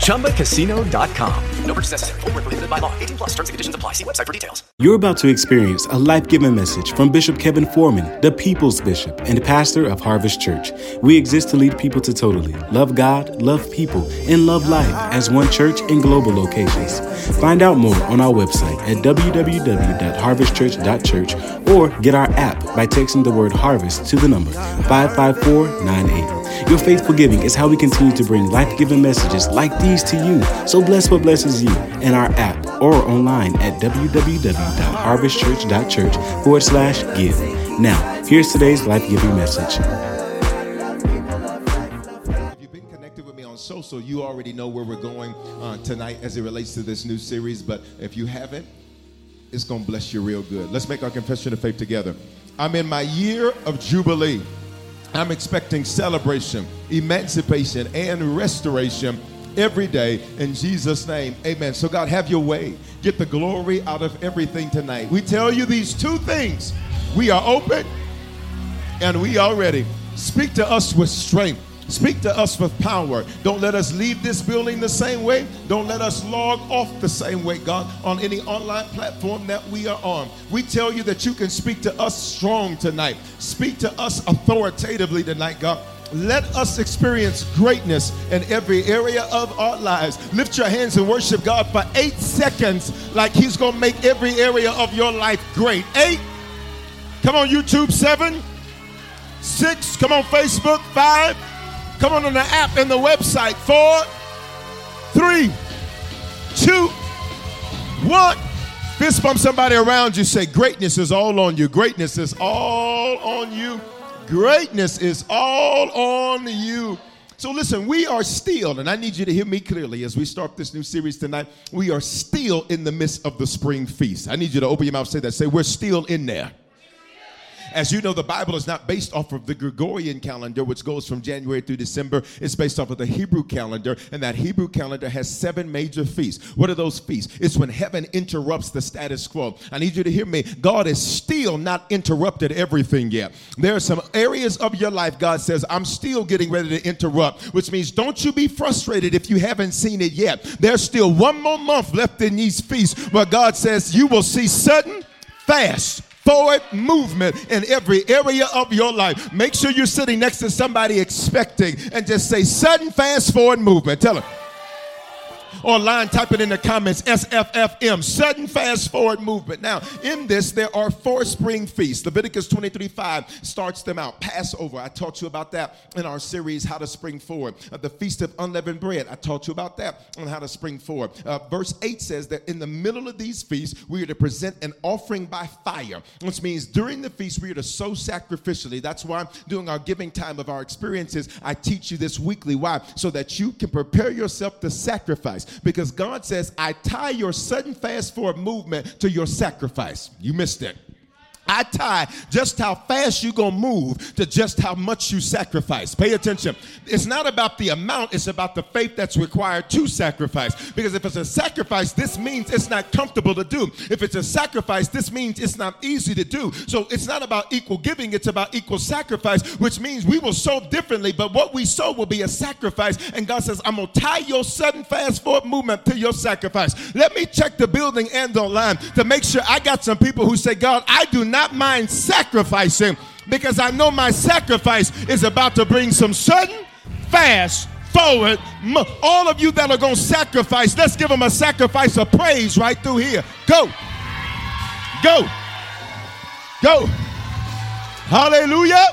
ChumbaCasino.com. No purchase necessary. Full prohibited by law. 18 plus terms and conditions apply. See website for details. You're about to experience a life giving message from Bishop Kevin Foreman, the People's Bishop and pastor of Harvest Church. We exist to lead people to totally love God, love people, and love life as one church in global locations. Find out more on our website at www.harvestchurch.church or get our app by texting the word harvest to the number 55498. Your faithful giving is how we continue to bring life giving messages like these to you. So bless what blesses you in our app or online at www.harvestchurch.church forward slash give. Now, here's today's life giving message. If you've been connected with me on social, you already know where we're going uh, tonight as it relates to this new series. But if you haven't, it's going to bless you real good. Let's make our confession of faith together. I'm in my year of Jubilee. I'm expecting celebration, emancipation, and restoration every day in Jesus' name. Amen. So, God, have your way. Get the glory out of everything tonight. We tell you these two things we are open and we are ready. Speak to us with strength. Speak to us with power. Don't let us leave this building the same way. Don't let us log off the same way, God, on any online platform that we are on. We tell you that you can speak to us strong tonight. Speak to us authoritatively tonight, God. Let us experience greatness in every area of our lives. Lift your hands and worship God for eight seconds, like He's going to make every area of your life great. Eight. Come on, YouTube. Seven. Six. Come on, Facebook. Five. Come on, on the app and the website. Four. Three. Two. One. Fist bump somebody around you. Say, Greatness is all on you. Greatness is all on you. Greatness is all on you. So listen, we are still, and I need you to hear me clearly as we start this new series tonight. We are still in the midst of the spring feast. I need you to open your mouth, say that. Say, we're still in there. As you know, the Bible is not based off of the Gregorian calendar, which goes from January through December. It's based off of the Hebrew calendar, and that Hebrew calendar has seven major feasts. What are those feasts? It's when heaven interrupts the status quo. I need you to hear me. God is still not interrupted everything yet. There are some areas of your life God says, I'm still getting ready to interrupt, which means don't you be frustrated if you haven't seen it yet. There's still one more month left in these feasts where God says you will see sudden, fast, forward movement in every area of your life. Make sure you're sitting next to somebody expecting and just say sudden fast forward movement. Tell them. Online, type it in the comments SFFM, sudden fast forward movement. Now, in this, there are four spring feasts. Leviticus 23 5 starts them out. Passover, I taught you about that in our series, How to Spring Forward. Uh, the Feast of Unleavened Bread, I taught you about that on how to spring forward. Uh, verse 8 says that in the middle of these feasts, we are to present an offering by fire, which means during the feast, we are to sow sacrificially. That's why during our giving time of our experiences, I teach you this weekly. Why? So that you can prepare yourself to sacrifice because God says, I tie your sudden fast forward movement to your sacrifice. You missed it. I tie just how fast you're going to move to just how much you sacrifice. Pay attention. It's not about the amount, it's about the faith that's required to sacrifice. Because if it's a sacrifice, this means it's not comfortable to do. If it's a sacrifice, this means it's not easy to do. So it's not about equal giving, it's about equal sacrifice, which means we will sow differently, but what we sow will be a sacrifice. And God says, I'm going to tie your sudden fast forward movement to your sacrifice. Let me check the building and the line to make sure I got some people who say, God, I do not not mind sacrificing because I know my sacrifice is about to bring some sudden, fast, forward. All of you that are going to sacrifice, let's give them a sacrifice of praise right through here. Go. Go. Go. Hallelujah.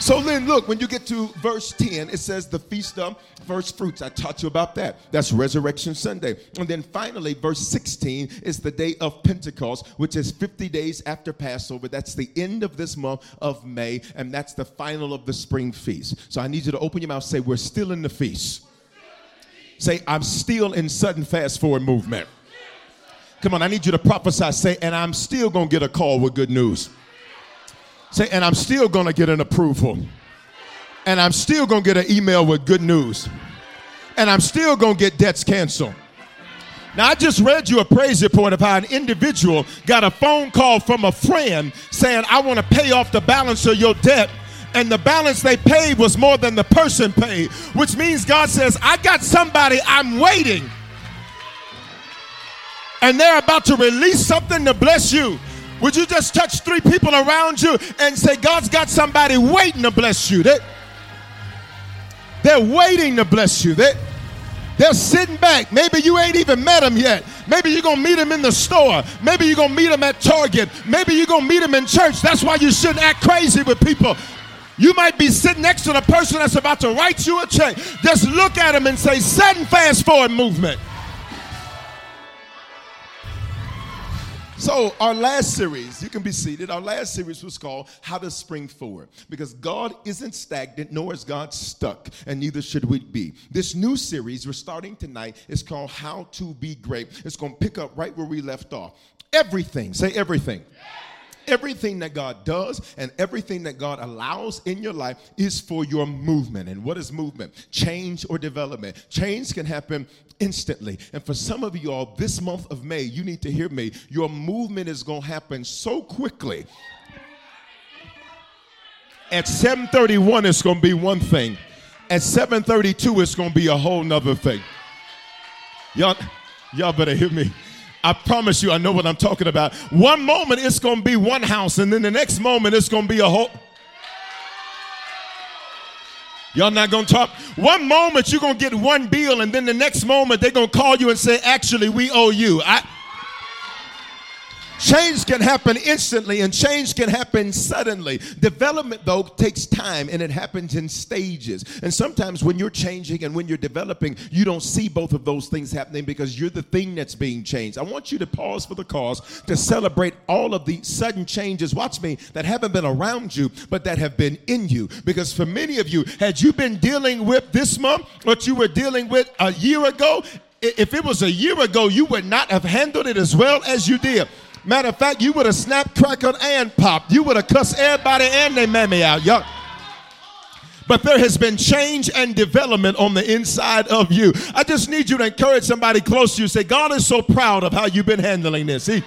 So then, look, when you get to verse 10, it says the feast of first fruits. I taught you about that. That's Resurrection Sunday. And then finally, verse 16 is the day of Pentecost, which is 50 days after Passover. That's the end of this month of May, and that's the final of the spring feast. So I need you to open your mouth say, We're still in the feast. Say, I'm still in sudden fast forward movement. Come on, I need you to prophesy. Say, and I'm still going to get a call with good news. Say, and I'm still going to get an approval. And I'm still going to get an email with good news. And I'm still going to get debts canceled. Now, I just read you a praise report of how an individual got a phone call from a friend saying, I want to pay off the balance of your debt. And the balance they paid was more than the person paid, which means God says, I got somebody I'm waiting. And they're about to release something to bless you. Would you just touch three people around you and say, God's got somebody waiting to bless you? They, they're waiting to bless you. They, they're sitting back. Maybe you ain't even met them yet. Maybe you're going to meet them in the store. Maybe you're going to meet them at Target. Maybe you're going to meet them in church. That's why you shouldn't act crazy with people. You might be sitting next to the person that's about to write you a check. Just look at them and say, sudden fast forward movement. So, our last series, you can be seated. Our last series was called How to Spring Forward because God isn't stagnant, nor is God stuck, and neither should we be. This new series we're starting tonight is called How to Be Great. It's going to pick up right where we left off. Everything, say everything. Everything that God does and everything that God allows in your life is for your movement. And what is movement? Change or development. Change can happen instantly. And for some of you all, this month of May, you need to hear me. Your movement is going to happen so quickly. At 7:31, it's going to be one thing. At 7:32, it's going to be a whole nother thing. Y'all, y'all better hear me. I promise you, I know what I'm talking about. One moment it's going to be one house, and then the next moment it's going to be a whole. Y'all not gonna talk. One moment you're gonna get one bill, and then the next moment they're gonna call you and say, "Actually, we owe you." I, Change can happen instantly and change can happen suddenly. Development, though, takes time and it happens in stages. And sometimes when you're changing and when you're developing, you don't see both of those things happening because you're the thing that's being changed. I want you to pause for the cause to celebrate all of the sudden changes, watch me, that haven't been around you, but that have been in you. Because for many of you, had you been dealing with this month what you were dealing with a year ago, if it was a year ago, you would not have handled it as well as you did. Matter of fact, you would have snapped, crackled, and popped. You would have cussed everybody and their mammy out. Y'all. But there has been change and development on the inside of you. I just need you to encourage somebody close to you. Say, God is so proud of how you've been handling this. See?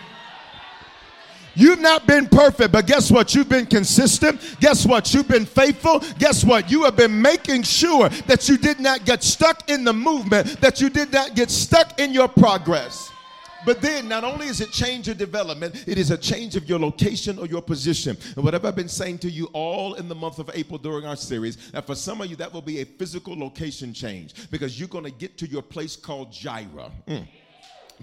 You've not been perfect, but guess what? You've been consistent. Guess what? You've been faithful. Guess what? You have been making sure that you did not get stuck in the movement, that you did not get stuck in your progress. But then, not only is it change of development, it is a change of your location or your position. And whatever I've been saying to you all in the month of April during our series, and for some of you, that will be a physical location change because you're going to get to your place called Jireh. Mm.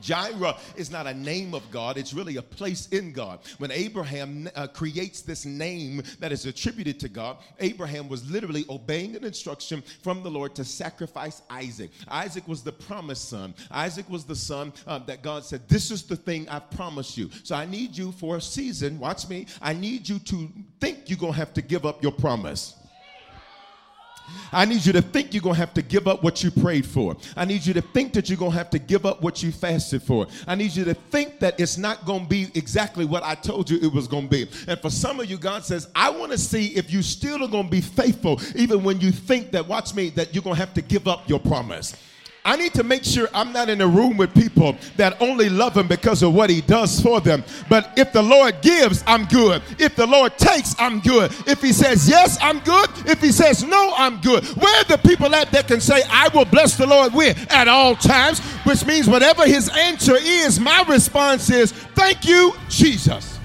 Jireh is not a name of God, it's really a place in God. When Abraham uh, creates this name that is attributed to God, Abraham was literally obeying an instruction from the Lord to sacrifice Isaac. Isaac was the promised son. Isaac was the son uh, that God said, This is the thing I've promised you. So I need you for a season, watch me, I need you to think you're going to have to give up your promise. I need you to think you're going to have to give up what you prayed for. I need you to think that you're going to have to give up what you fasted for. I need you to think that it's not going to be exactly what I told you it was going to be. And for some of you, God says, I want to see if you still are going to be faithful, even when you think that, watch me, that you're going to have to give up your promise. I need to make sure I'm not in a room with people that only love him because of what he does for them. But if the Lord gives, I'm good. If the Lord takes, I'm good. If he says yes, I'm good. If he says no, I'm good. Where are the people at that can say, I will bless the Lord with at all times, which means whatever his answer is, my response is, thank you, Jesus.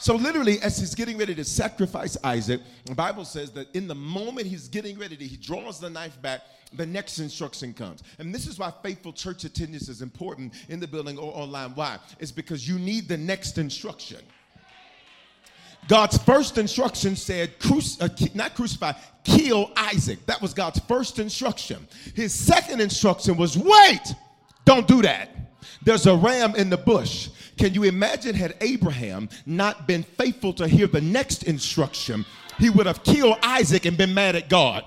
So literally, as he's getting ready to sacrifice Isaac, the Bible says that in the moment he's getting ready to, he draws the knife back, the next instruction comes. And this is why faithful church attendance is important in the building or online. Why? It's because you need the next instruction. God's first instruction said, cruci- uh, not crucify, kill Isaac. That was God's first instruction. His second instruction was, wait, don't do that. There's a ram in the bush. Can you imagine had Abraham not been faithful to hear the next instruction, he would have killed Isaac and been mad at God.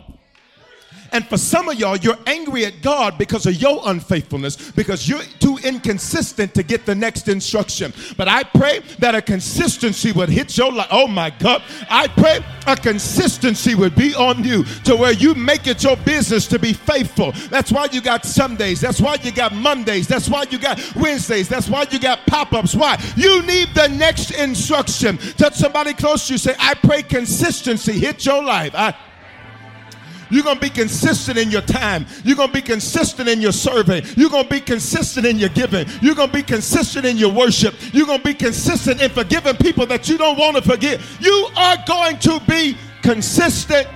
And for some of y'all, you're angry at God because of your unfaithfulness, because you're too inconsistent to get the next instruction. But I pray that a consistency would hit your life. Oh my God. I pray a consistency would be on you to where you make it your business to be faithful. That's why you got Sundays. That's why you got Mondays. That's why you got Wednesdays. That's why you got pop ups. Why? You need the next instruction. Touch somebody close to you. Say, I pray consistency hit your life. I you're going to be consistent in your time. You're going to be consistent in your serving. You're going to be consistent in your giving. You're going to be consistent in your worship. You're going to be consistent in forgiving people that you don't want to forgive. You are going to be consistent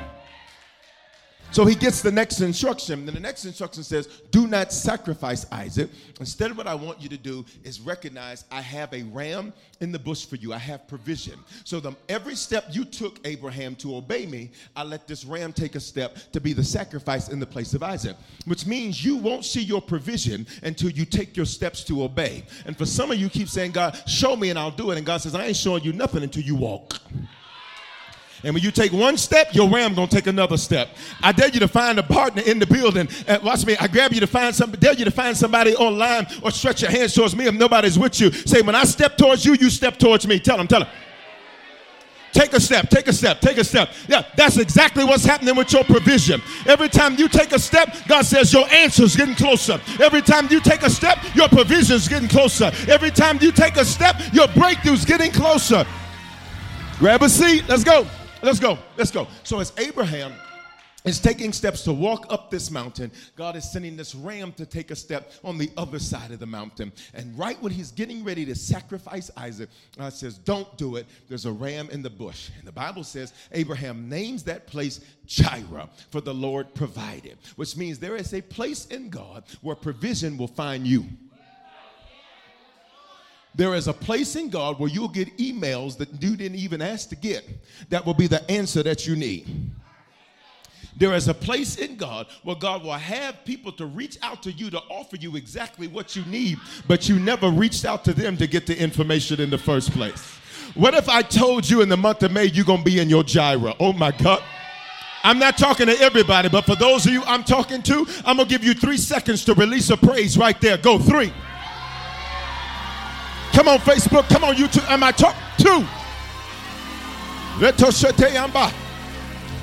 so he gets the next instruction. And the next instruction says, Do not sacrifice Isaac. Instead, what I want you to do is recognize I have a ram in the bush for you. I have provision. So the, every step you took, Abraham, to obey me, I let this ram take a step to be the sacrifice in the place of Isaac, which means you won't see your provision until you take your steps to obey. And for some of you, keep saying, God, show me and I'll do it. And God says, I ain't showing you nothing until you walk. And when you take one step, your ram gonna take another step. I dare you to find a partner in the building. And watch me. I grab you to find somebody. Dare you to find somebody online or stretch your hands towards me if nobody's with you. Say, when I step towards you, you step towards me. Tell them. Tell them. Take a step, take a step, take a step. Yeah, that's exactly what's happening with your provision. Every time you take a step, God says your answer's getting closer. Every time you take a step, your provision's getting closer. Every time you take a step, your breakthrough's getting closer. Grab a seat, let's go. Let's go. Let's go. So as Abraham is taking steps to walk up this mountain, God is sending this ram to take a step on the other side of the mountain. And right when he's getting ready to sacrifice Isaac, God says, Don't do it. There's a ram in the bush. And the Bible says Abraham names that place Jireh, for the Lord provided, which means there is a place in God where provision will find you. There is a place in God where you'll get emails that you didn't even ask to get that will be the answer that you need. There is a place in God where God will have people to reach out to you to offer you exactly what you need, but you never reached out to them to get the information in the first place. What if I told you in the month of May you're going to be in your Jireh? Oh my God. I'm not talking to everybody, but for those of you I'm talking to, I'm going to give you three seconds to release a praise right there. Go, three. Come on, Facebook. Come on, YouTube. Am I talking? Two.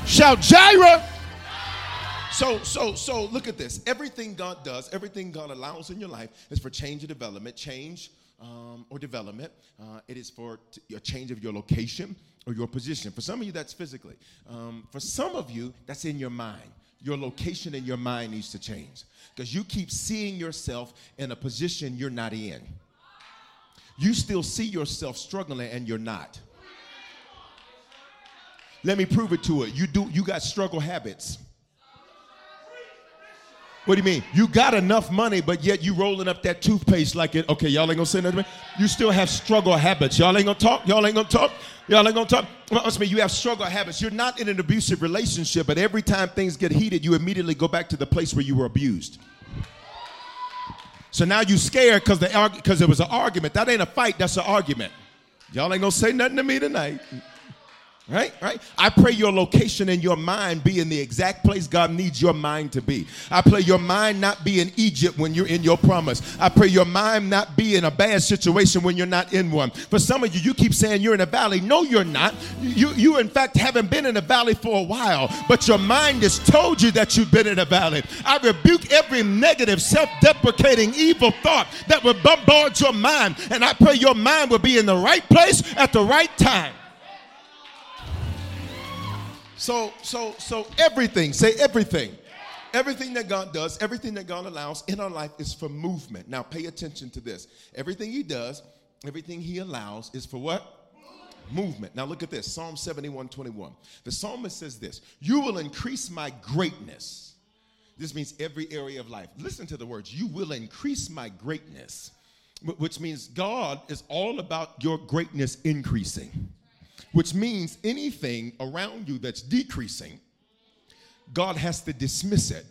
Shout Jireh. So, so, so look at this. Everything God does, everything God allows in your life is for change or development, change um, or development. Uh, it is for t- a change of your location or your position. For some of you, that's physically. Um, for some of you, that's in your mind. Your location in your mind needs to change because you keep seeing yourself in a position you're not in you still see yourself struggling and you're not. Let me prove it to it. You do you got struggle habits. What do you mean? You got enough money, but yet you rolling up that toothpaste like it. Okay, y'all ain't gonna say nothing. You still have struggle habits. Y'all ain't gonna talk. Y'all ain't gonna talk. Y'all ain't gonna talk. Well, me, you have struggle habits. You're not in an abusive relationship, but every time things get heated, you immediately go back to the place where you were abused. So now you scared because the because it was an argument. That ain't a fight. That's an argument. Y'all ain't gonna say nothing to me tonight. Right, right. I pray your location and your mind be in the exact place God needs your mind to be. I pray your mind not be in Egypt when you're in your promise. I pray your mind not be in a bad situation when you're not in one. For some of you, you keep saying you're in a valley. No, you're not. You, you in fact, haven't been in a valley for a while, but your mind has told you that you've been in a valley. I rebuke every negative, self deprecating, evil thought that would bombard your mind. And I pray your mind will be in the right place at the right time. So, so, so everything, say everything. Everything that God does, everything that God allows in our life is for movement. Now, pay attention to this. Everything He does, everything He allows is for what? movement. Now look at this Psalm 71 21. The psalmist says this You will increase my greatness. This means every area of life. Listen to the words You will increase my greatness, which means God is all about your greatness increasing, which means anything around you that's decreasing, God has to dismiss it.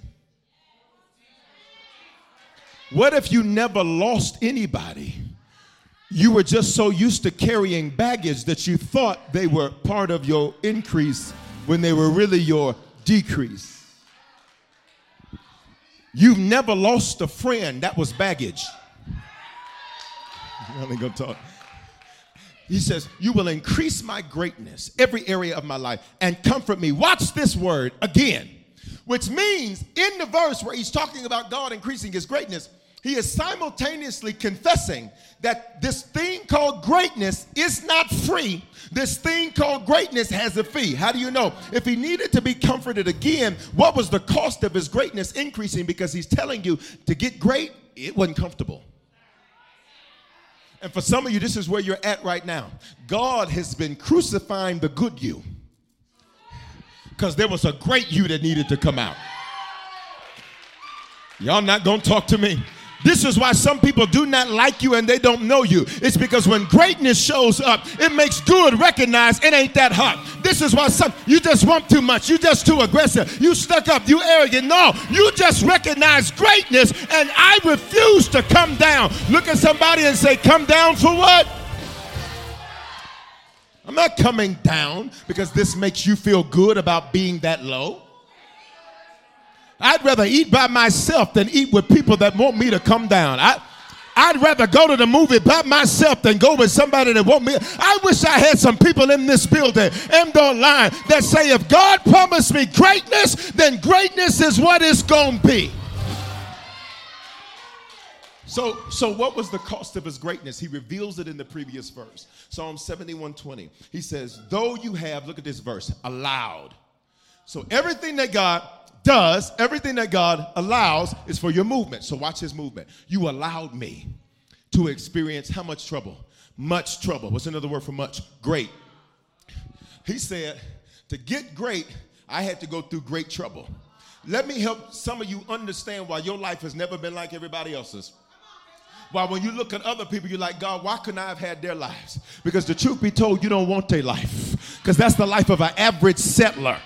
What if you never lost anybody? You were just so used to carrying baggage that you thought they were part of your increase when they were really your decrease. You've never lost a friend, that was baggage. I ain't gonna talk. He says, You will increase my greatness, every area of my life, and comfort me. Watch this word again, which means in the verse where he's talking about God increasing his greatness, he is simultaneously confessing that this thing called greatness is not free. This thing called greatness has a fee. How do you know? If he needed to be comforted again, what was the cost of his greatness increasing? Because he's telling you to get great, it wasn't comfortable. And for some of you, this is where you're at right now. God has been crucifying the good you because there was a great you that needed to come out. Y'all not gonna talk to me. This is why some people do not like you and they don't know you. It's because when greatness shows up, it makes good recognize it ain't that hot. This is why some you just want too much. You just too aggressive. You stuck up. You arrogant. No, you just recognize greatness and I refuse to come down. Look at somebody and say, "Come down for what?" I'm not coming down because this makes you feel good about being that low. I'd rather eat by myself than eat with people that want me to come down. I, I'd rather go to the movie by myself than go with somebody that want me. I wish I had some people in this building and online that say, if God promised me greatness, then greatness is what it's going to be. So, so what was the cost of his greatness? He reveals it in the previous verse. Psalm 71 20. He says, Though you have, look at this verse, allowed. So everything that God does, everything that God allows is for your movement. So watch his movement. You allowed me to experience how much trouble? Much trouble. What's another word for much? Great. He said, to get great, I had to go through great trouble. Let me help some of you understand why your life has never been like everybody else's. Why, when you look at other people, you're like, God, why couldn't I have had their lives? Because the truth be told, you don't want their life. Because that's the life of an average settler.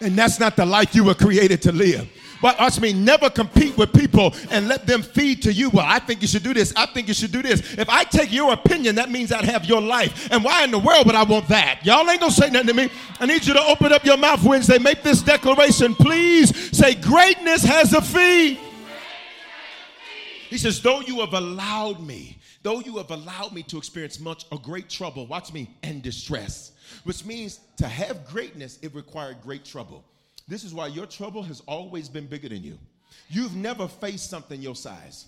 And that's not the life you were created to live. But watch me never compete with people and let them feed to you. Well, I think you should do this. I think you should do this. If I take your opinion, that means I'd have your life. And why in the world would I want that? Y'all ain't gonna say nothing to me. I need you to open up your mouth Wednesday. Make this declaration. Please say, Greatness has a fee. He says, Though you have allowed me, though you have allowed me to experience much or great trouble, watch me, and distress which means to have greatness, it required great trouble. This is why your trouble has always been bigger than you. You've never faced something your size.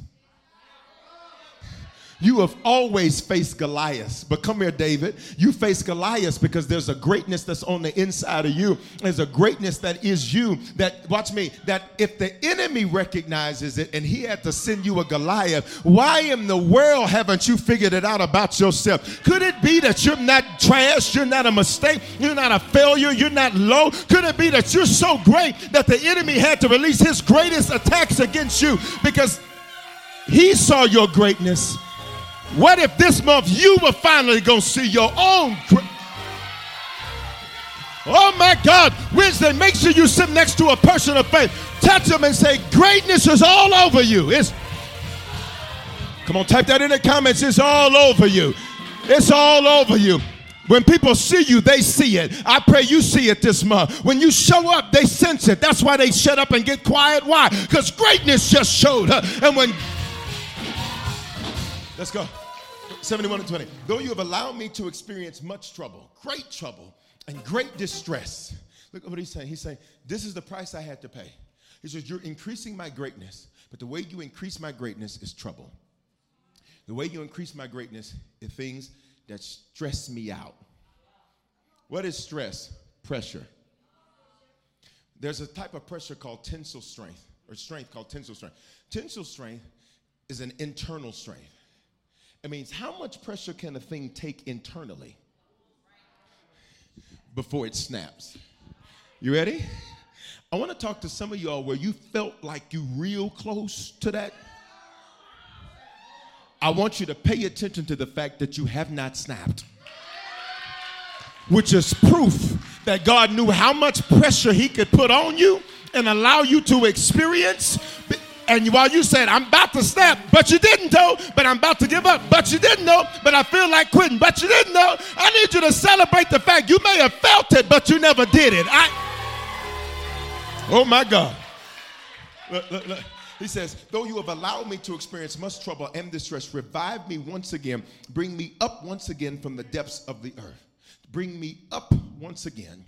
You have always faced Goliath. But come here, David. You face Goliath because there's a greatness that's on the inside of you. There's a greatness that is you that, watch me, that if the enemy recognizes it and he had to send you a Goliath, why in the world haven't you figured it out about yourself? Could it be that you're not trash? You're not a mistake? You're not a failure? You're not low? Could it be that you're so great that the enemy had to release his greatest attacks against you because he saw your greatness? What if this month you were finally going to see your own? oh my God. Wednesday, make sure you sit next to a person of faith. Touch them and say, Greatness is all over you. It's, come on, type that in the comments. It's all over you. It's all over you. When people see you, they see it. I pray you see it this month. When you show up, they sense it. That's why they shut up and get quiet. Why? Because greatness just showed up. And when. Let's go. 71 and 20. Though you have allowed me to experience much trouble, great trouble, and great distress. Look at what he's saying. He's saying, This is the price I had to pay. He says, You're increasing my greatness, but the way you increase my greatness is trouble. The way you increase my greatness is things that stress me out. What is stress? Pressure. There's a type of pressure called tensile strength, or strength called tensile strength. Tensile strength is an internal strength. It means how much pressure can a thing take internally? before it snaps. You ready? I want to talk to some of y'all where you felt like you real close to that. I want you to pay attention to the fact that you have not snapped, which is proof that God knew how much pressure He could put on you and allow you to experience. And while you said, I'm about to snap, but you didn't know, but I'm about to give up, but you didn't know, but I feel like quitting, but you didn't know. I need you to celebrate the fact you may have felt it, but you never did it. I, oh my God. Look, look, look. He says, Though you have allowed me to experience much trouble and distress, revive me once again. Bring me up once again from the depths of the earth. Bring me up once again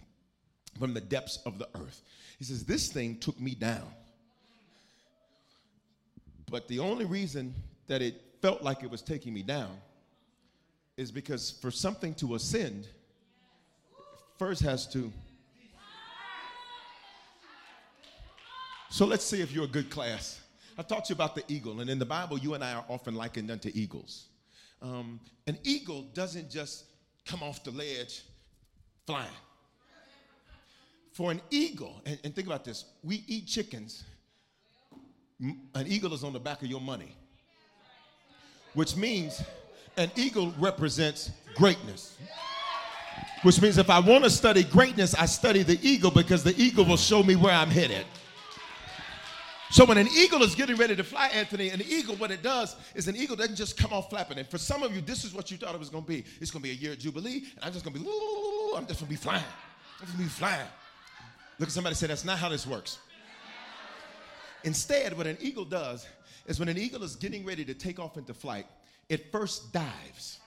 from the depths of the earth. He says, This thing took me down. But the only reason that it felt like it was taking me down is because for something to ascend, first has to. So let's see if you're a good class. I talked to you about the eagle, and in the Bible, you and I are often likened unto eagles. Um, an eagle doesn't just come off the ledge flying. For an eagle, and, and think about this we eat chickens, an eagle is on the back of your money, which means an eagle represents greatness. Which means if I want to study greatness, I study the eagle because the eagle will show me where I'm headed. So when an eagle is getting ready to fly, Anthony, an eagle, what it does is an eagle doesn't just come off flapping. And for some of you, this is what you thought it was going to be. It's going to be a year of jubilee, and I'm just going to be, I'm just going to be flying. I'm just going to be flying. Look at somebody say, that's not how this works. Instead, what an eagle does is when an eagle is getting ready to take off into flight, it first dives.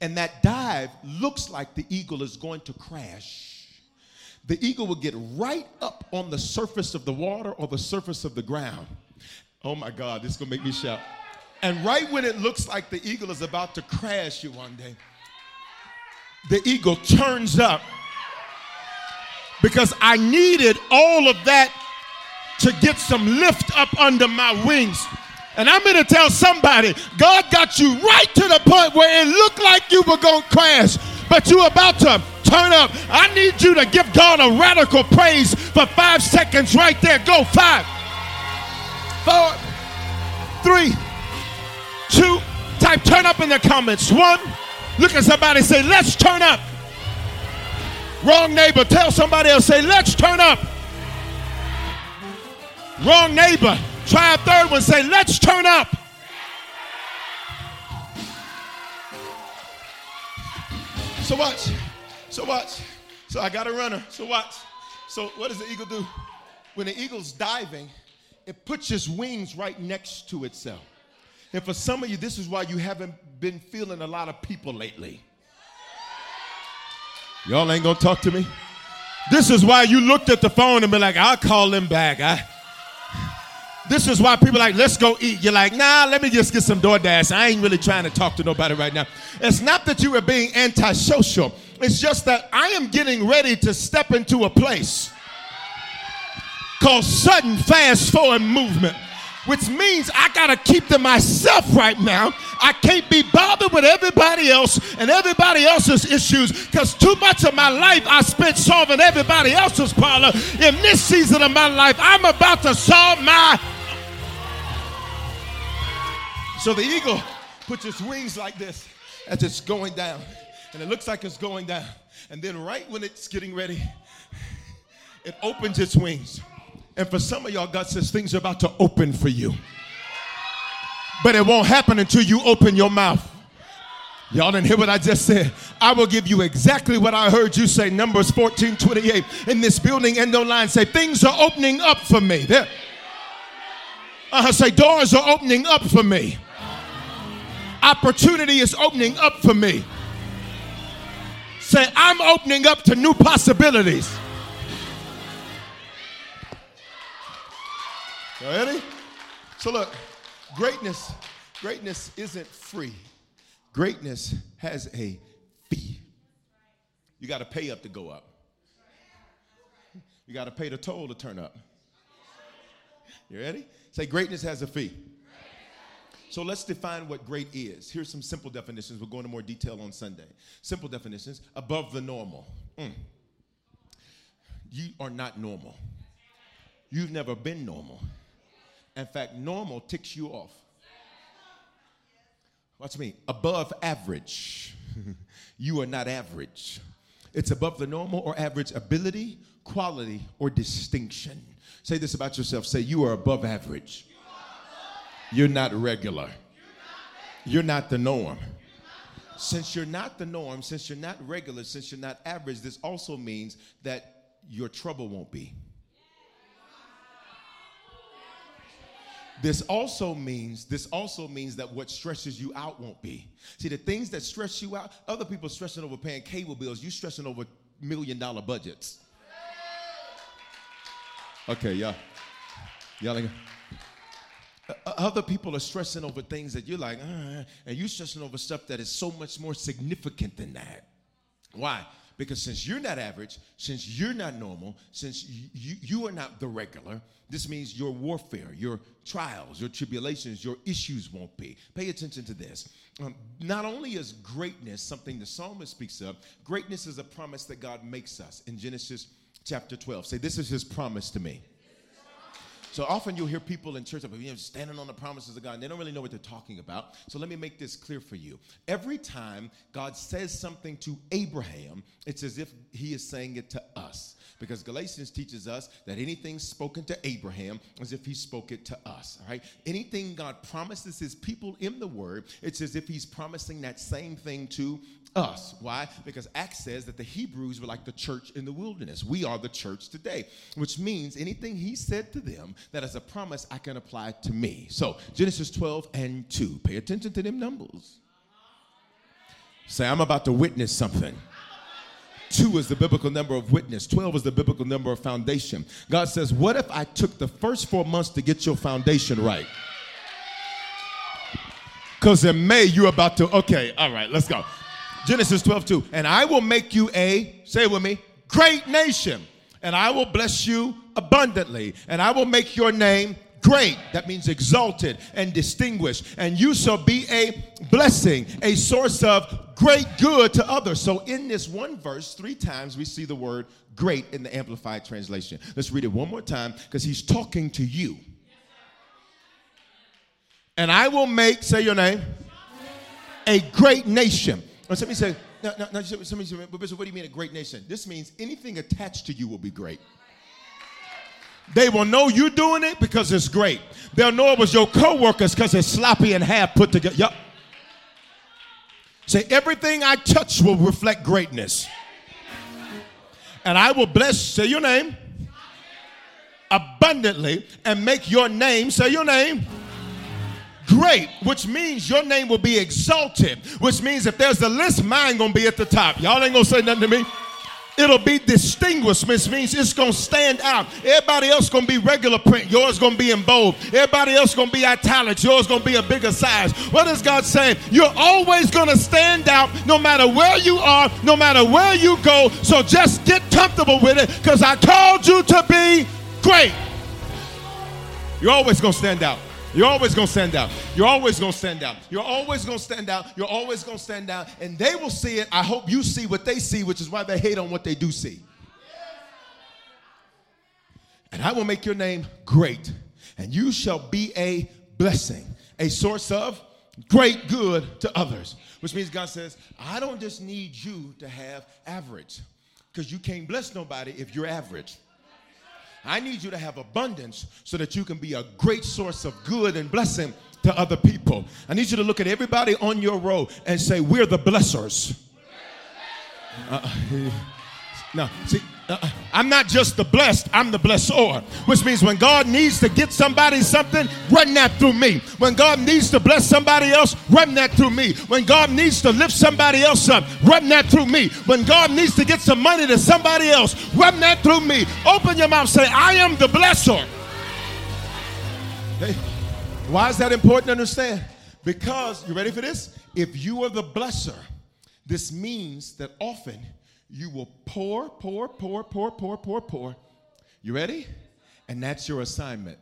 And that dive looks like the eagle is going to crash the eagle will get right up on the surface of the water or the surface of the ground. Oh my God, this is gonna make me shout. And right when it looks like the eagle is about to crash you one day, the eagle turns up because I needed all of that to get some lift up under my wings. And I'm going to tell somebody, God got you right to the point where it looked like you were going to crash, but you're about to turn up. I need you to give God a radical praise for five seconds right there. Go five, four, three, two. Type turn up in the comments. One. Look at somebody say, let's turn up. Wrong neighbor. Tell somebody else, say, let's turn up. Wrong neighbor. Try a third one. Say, let's turn up. So watch. So watch. So I got a runner. So watch. So what does the eagle do? When the eagle's diving, it puts its wings right next to itself. And for some of you, this is why you haven't been feeling a lot of people lately. Y'all ain't gonna talk to me. This is why you looked at the phone and be like, I'll call them back. I, this is why people like, let's go eat. You're like, nah, let me just get some DoorDash. I ain't really trying to talk to nobody right now. It's not that you are being antisocial. It's just that I am getting ready to step into a place called sudden fast forward movement, which means I got to keep to myself right now. I can't be bothered with everybody else and everybody else's issues because too much of my life I spent solving everybody else's problem. In this season of my life, I'm about to solve my. So the eagle puts its wings like this as it's going down and it looks like it's going down. And then, right when it's getting ready, it opens its wings. And for some of y'all, God says things are about to open for you. But it won't happen until you open your mouth. Y'all didn't hear what I just said. I will give you exactly what I heard you say. Numbers 14 28. In this building, end line say, Things are opening up for me. There. Uh, say, Doors are opening up for me. Opportunity is opening up for me. Say, I'm opening up to new possibilities. Ready? So look, greatness, greatness isn't free. Greatness has a fee. You got to pay up to go up. You got to pay the toll to turn up. You ready? Say, greatness has a fee. So let's define what great is. Here's some simple definitions. We'll go into more detail on Sunday. Simple definitions above the normal. Mm. You are not normal. You've never been normal. In fact, normal ticks you off. Watch me. Above average. you are not average. It's above the normal or average ability, quality, or distinction. Say this about yourself. Say, You are above average. You're not regular. You're not the norm. Since you're not the norm, since you're not regular, since you're not average, this also means that your trouble won't be. This also means this also means that what stresses you out won't be. See, the things that stress you out, other people stressing over paying cable bills, you stressing over million dollar budgets. Okay, yeah. Ain't- Uh, other people are stressing over things that you're like, uh, and you're stressing over stuff that is so much more significant than that. Why? Because since you're not average, since you're not normal, since you, you, are not the regular, this means your warfare, your trials, your tribulations, your issues won't be. Pay attention to this. Um, not only is greatness something the psalmist speaks of, greatness is a promise that God makes us in Genesis chapter 12. Say, This is his promise to me. So often you'll hear people in church you know, standing on the promises of God, and they don't really know what they're talking about. So let me make this clear for you. Every time God says something to Abraham, it's as if he is saying it to us. Because Galatians teaches us that anything spoken to Abraham as if he spoke it to us. All right? Anything God promises his people in the word, it's as if he's promising that same thing to us. Why? Because Acts says that the Hebrews were like the church in the wilderness. We are the church today, which means anything he said to them that is a promise I can apply to me. So, Genesis 12 and 2. Pay attention to them numbers. Say, I'm about to witness something. Two is the biblical number of witness. 12 is the biblical number of foundation. God says, What if I took the first four months to get your foundation right? Because in May, you're about to, okay, all right, let's go. Genesis 12, 2. And I will make you a, say it with me, great nation. And I will bless you abundantly. And I will make your name great. That means exalted and distinguished. And you shall be a blessing, a source of great good to others. So in this one verse, three times we see the word great in the Amplified translation. Let's read it one more time because he's talking to you. And I will make, say your name, a great nation. Or somebody say, no, no, no, somebody say, but Bishop, what do you mean a great nation? This means anything attached to you will be great. They will know you're doing it because it's great. They'll know it was your co-workers because it's sloppy and half put together. Yep. Say, everything I touch will reflect greatness. And I will bless, say your name, abundantly, and make your name, say your name, great, which means your name will be exalted, which means if there's a list, mine gonna be at the top. Y'all ain't gonna say nothing to me. It'll be distinguished, which means it's gonna stand out. Everybody else gonna be regular print, yours gonna be in bold. Everybody else gonna be italics, yours gonna be a bigger size. What is God saying? You're always gonna stand out no matter where you are, no matter where you go. So just get comfortable with it, because I called you to be great. You're always gonna stand out. You're always going to stand out. You're always going to stand out. You're always going to stand out. You're always going to stand out. And they will see it. I hope you see what they see, which is why they hate on what they do see. And I will make your name great, and you shall be a blessing, a source of great good to others. Which means God says, I don't just need you to have average, because you can't bless nobody if you're average. I need you to have abundance so that you can be a great source of good and blessing to other people. I need you to look at everybody on your row and say, We're the blessers. Uh, no, see, I'm not just the blessed, I'm the blessor. Which means when God needs to get somebody something, run that through me. When God needs to bless somebody else, run that through me. When God needs to lift somebody else up, run that through me. When God needs to get some money to somebody else, run that through me. Open your mouth, say, I am the blesser. Hey, why is that important to understand? Because, you ready for this? If you are the blesser, this means that often you will pour, pour, pour, pour, pour, pour, pour. You ready? And that's your assignment.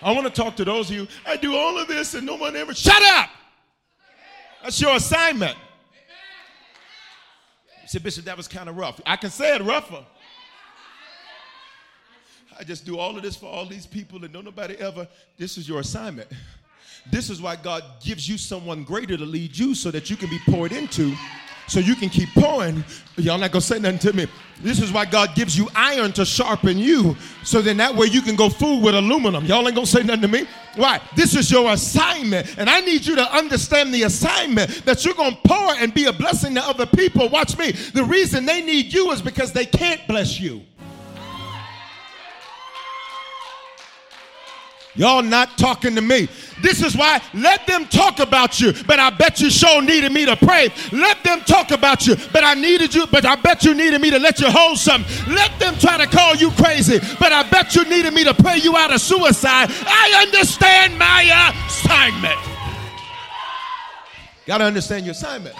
I want to talk to those of you. I do all of this and no one ever. Shut up! That's your assignment. You said, Bishop, that was kind of rough. I can say it rougher. I just do all of this for all these people and don't nobody ever. This is your assignment. This is why God gives you someone greater to lead you so that you can be poured into so you can keep pouring. Y'all not gonna say nothing to me. This is why God gives you iron to sharpen you, so then that way you can go fool with aluminum. Y'all ain't gonna say nothing to me. Why? This is your assignment, and I need you to understand the assignment that you're gonna pour and be a blessing to other people. Watch me. The reason they need you is because they can't bless you. Y'all not talking to me. This is why let them talk about you, but I bet you sure needed me to pray. Let them talk about you, but I needed you, but I bet you needed me to let you hold something. Let them try to call you crazy, but I bet you needed me to pray you out of suicide. I understand my assignment. Got to understand your assignment.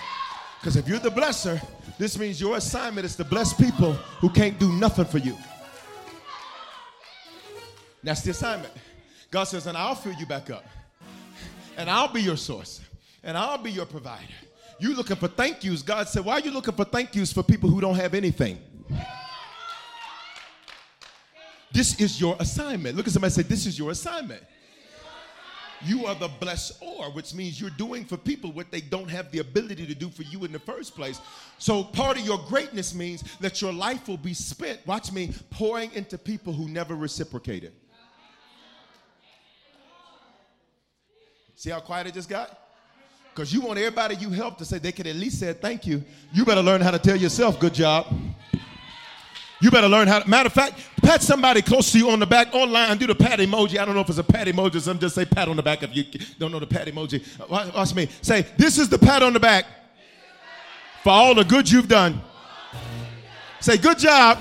Because if you're the blesser, this means your assignment is to bless people who can't do nothing for you. That's the assignment. God says, and I'll fill you back up. And I'll be your source. And I'll be your provider. You looking for thank yous. God said, why are you looking for thank yous for people who don't have anything? This is your assignment. Look at somebody say, This is your assignment. You are the blessor, which means you're doing for people what they don't have the ability to do for you in the first place. So, part of your greatness means that your life will be spent, watch me, pouring into people who never reciprocated. See how quiet it just got? Because you want everybody you help to say they could at least say thank you. You better learn how to tell yourself, good job. You better learn how to, matter of fact, pat somebody close to you on the back online do the pat emoji. I don't know if it's a pat emoji or something. Just say pat on the back if you don't know the pat emoji. Uh, watch, watch me. Say, this is the pat on the back for all the good you've done. Say, good job.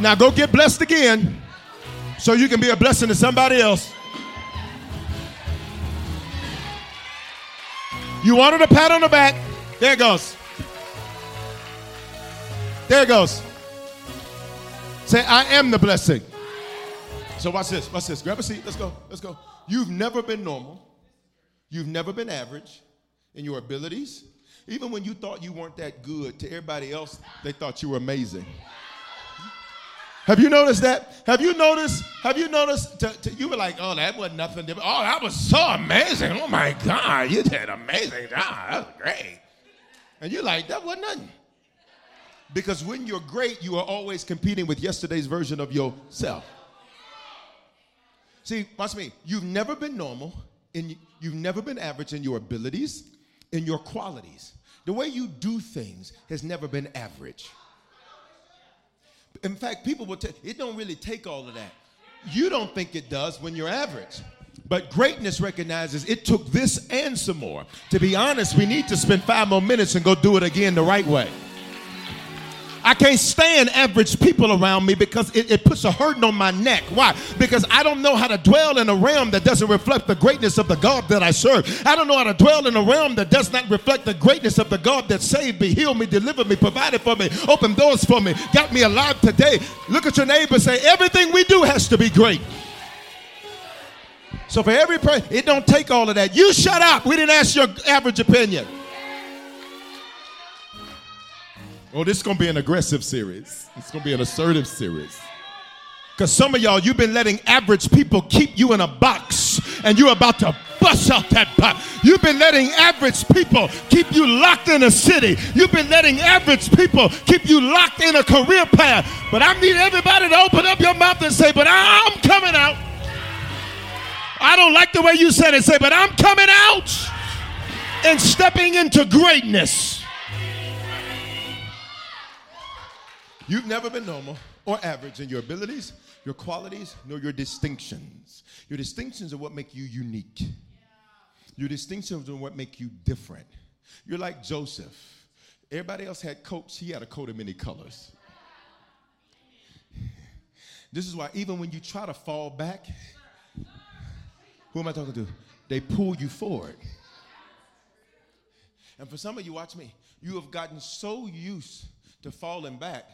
Now go get blessed again so you can be a blessing to somebody else. You wanted a pat on the back. There it goes. There it goes. Say, I am the blessing. So watch this. Watch this. Grab a seat. Let's go. Let's go. You've never been normal. You've never been average in your abilities. Even when you thought you weren't that good, to everybody else, they thought you were amazing. Have you noticed that? Have you noticed? Have you noticed? To, to, you were like, oh, that wasn't nothing. Different. Oh, that was so amazing. Oh my God, you did amazing job. That was great. And you're like, that wasn't nothing. Because when you're great, you are always competing with yesterday's version of yourself. See, watch me. You've never been normal, and you've never been average in your abilities, in your qualities. The way you do things has never been average. In fact, people will tell it don't really take all of that. You don't think it does when you're average. But greatness recognizes it took this and some more. To be honest, we need to spend five more minutes and go do it again the right way. I can't stand average people around me because it, it, puts a hurting on my neck. Why? Because I don't know how to dwell in a realm that doesn't reflect the greatness of the God that I serve. I don't know how to dwell in a realm that does not reflect the greatness of the God that saved me, healed me, delivered me, provided for me, opened doors for me, got me alive today. Look at your neighbor say, everything we do has to be great. So for every person, it don't take all of that. You shut up. We didn't ask your average opinion. Oh, this is going to be an aggressive series. It's going to be an assertive series. Because some of y'all, you've been letting average people keep you in a box, and you're about to bust out that box. You've been letting average people keep you locked in a city. You've been letting average people keep you locked in a career path. But I need everybody to open up your mouth and say, But I'm coming out. I don't like the way you said it. Say, But I'm coming out and stepping into greatness. You've never been normal or average in your abilities, your qualities, nor your distinctions. Your distinctions are what make you unique. Your distinctions are what make you different. You're like Joseph. Everybody else had coats, he had a coat of many colors. This is why even when you try to fall back, who am I talking to? They pull you forward. And for some of you, watch me, you have gotten so used to falling back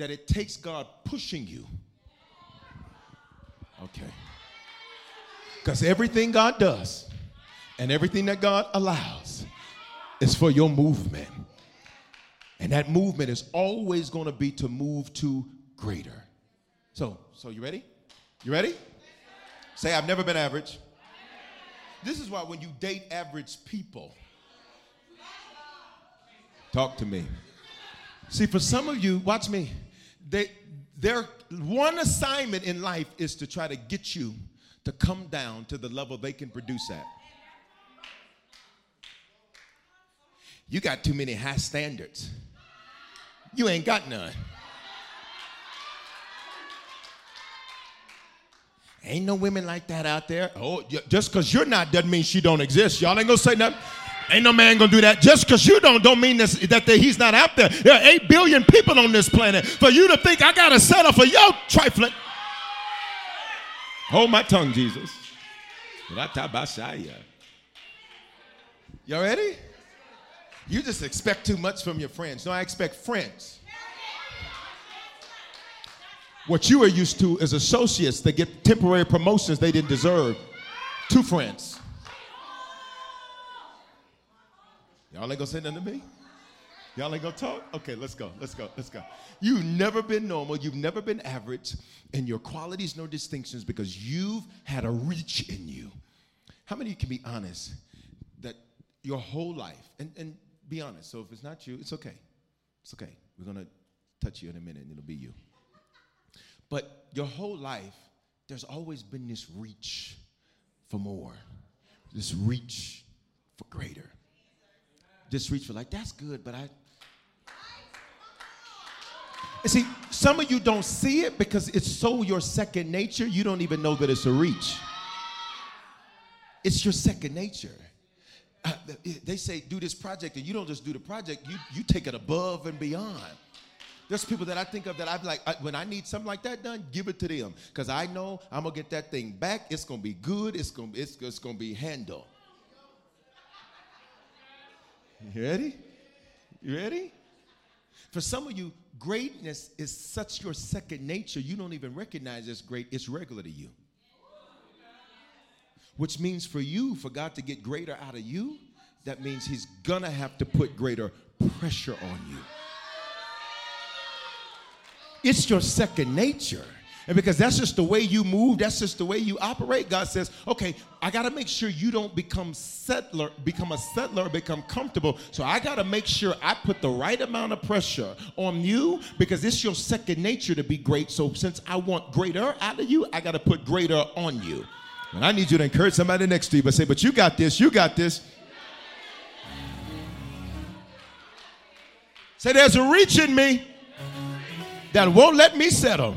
that it takes God pushing you. Okay. Because everything God does and everything that God allows is for your movement. And that movement is always going to be to move to greater. So, so you ready? You ready? Say, I've never been average. This is why when you date average people, talk to me. See, for some of you, watch me. They, their one assignment in life is to try to get you to come down to the level they can produce at. You got too many high standards. You ain't got none. Ain't no women like that out there. Oh, just because you're not doesn't mean she don't exist. Y'all ain't gonna say nothing. Ain't no man gonna do that. Just because you don't, don't mean this, that he's not out there. There are eight billion people on this planet. For you to think I gotta settle for your trifling. Hold my tongue, Jesus. Y'all ready? You just expect too much from your friends. No, I expect friends. What you are used to is associates that get temporary promotions they didn't deserve. Two friends. Y'all ain't gonna say nothing to me? Y'all ain't gonna talk? Okay, let's go, let's go, let's go. You've never been normal, you've never been average, and your qualities no distinctions because you've had a reach in you. How many of you can be honest that your whole life, and, and be honest. So if it's not you, it's okay. It's okay. We're to touch you in a minute and it'll be you. But your whole life, there's always been this reach for more, this reach for greater. This reach for, like, that's good, but I. And see, some of you don't see it because it's so your second nature, you don't even know that it's a reach. It's your second nature. Uh, they say do this project and you don't just do the project you, you take it above and beyond there's people that i think of that i'm like I, when i need something like that done give it to them because i know i'm gonna get that thing back it's gonna be good it's gonna, it's, it's gonna be handled you ready you ready for some of you greatness is such your second nature you don't even recognize it's great it's regular to you which means for you, for God to get greater out of you, that means He's gonna have to put greater pressure on you. It's your second nature. And because that's just the way you move, that's just the way you operate, God says, okay, I gotta make sure you don't become settler, become a settler, become comfortable. So I gotta make sure I put the right amount of pressure on you because it's your second nature to be great. So since I want greater out of you, I gotta put greater on you. And I need you to encourage somebody next to you, but say, but you got this, you got this. Say, there's a reach in me that won't let me settle.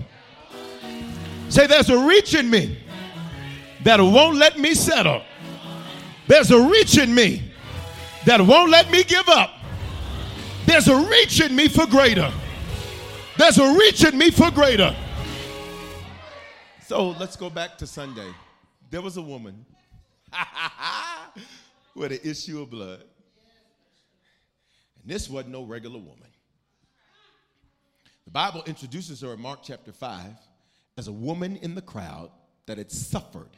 Say, there's a reach in me that won't let me settle. There's a reach in me that won't let me give up. There's a reach in me for greater. There's a reach in me for greater. So let's go back to Sunday. There was a woman with an issue of blood. And this wasn't no regular woman. The Bible introduces her in Mark chapter 5 as a woman in the crowd that had suffered.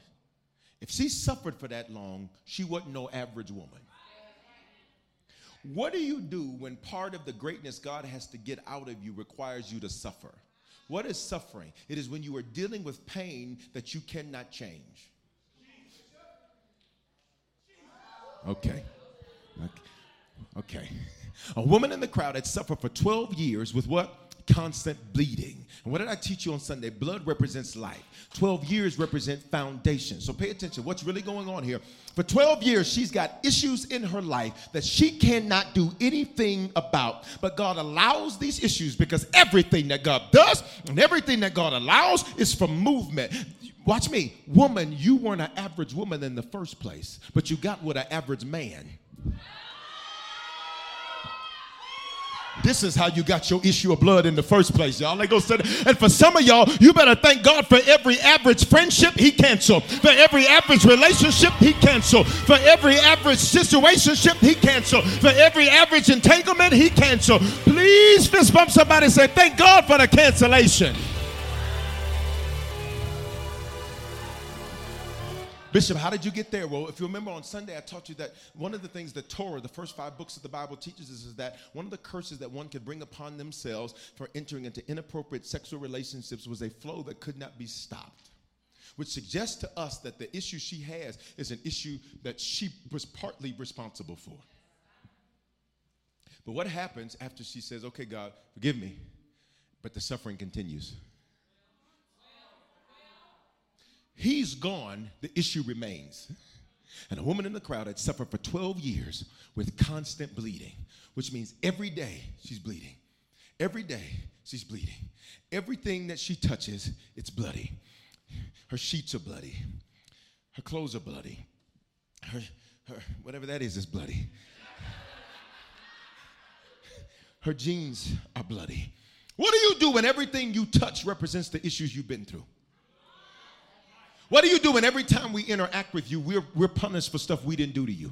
If she suffered for that long, she wasn't no average woman. What do you do when part of the greatness God has to get out of you requires you to suffer? What is suffering? It is when you are dealing with pain that you cannot change. Okay. Okay. A woman in the crowd had suffered for 12 years with what? Constant bleeding. And what did I teach you on Sunday? Blood represents life. 12 years represent foundation. So pay attention. What's really going on here? For 12 years, she's got issues in her life that she cannot do anything about. But God allows these issues because everything that God does and everything that God allows is for movement. Watch me. Woman, you weren't an average woman in the first place, but you got with an average man. This is how you got your issue of blood in the first place, y'all. Go say And for some of y'all, you better thank God for every average friendship he canceled. For every average relationship he canceled. For every average situationship he canceled. For every average entanglement he canceled. Please fist bump somebody say, thank God for the cancellation. Bishop, how did you get there? Well, if you remember on Sunday, I taught you that one of the things that Torah, the first five books of the Bible, teaches us is that one of the curses that one could bring upon themselves for entering into inappropriate sexual relationships was a flow that could not be stopped. Which suggests to us that the issue she has is an issue that she was partly responsible for. But what happens after she says, Okay, God, forgive me, but the suffering continues? He's gone, the issue remains. And a woman in the crowd had suffered for 12 years with constant bleeding, which means every day she's bleeding. Every day she's bleeding. Everything that she touches, it's bloody. Her sheets are bloody. Her clothes are bloody. Her, her whatever that is, is bloody. Her jeans are bloody. What do you do when everything you touch represents the issues you've been through? What do you do every time we interact with you, we're, we're punished for stuff we didn't do to you?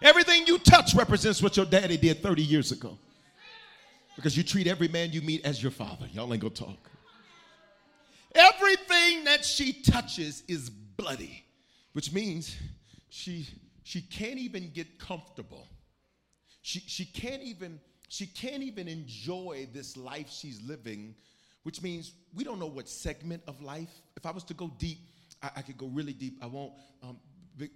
Everything you touch represents what your daddy did 30 years ago. Because you treat every man you meet as your father. Y'all ain't gonna talk. Everything that she touches is bloody, which means she she can't even get comfortable. She she can't even she can't even enjoy this life she's living which means we don't know what segment of life. If I was to go deep, I, I could go really deep. I won't, um,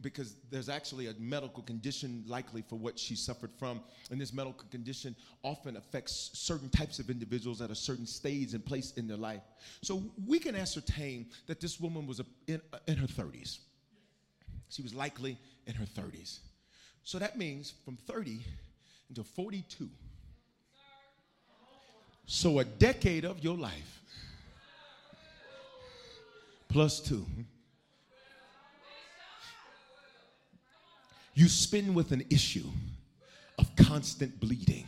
because there's actually a medical condition likely for what she suffered from. And this medical condition often affects certain types of individuals at a certain stage and place in their life. So we can ascertain that this woman was a, in, in her 30s. She was likely in her 30s. So that means from 30 until 42 so a decade of your life plus two. You spend with an issue of constant bleeding.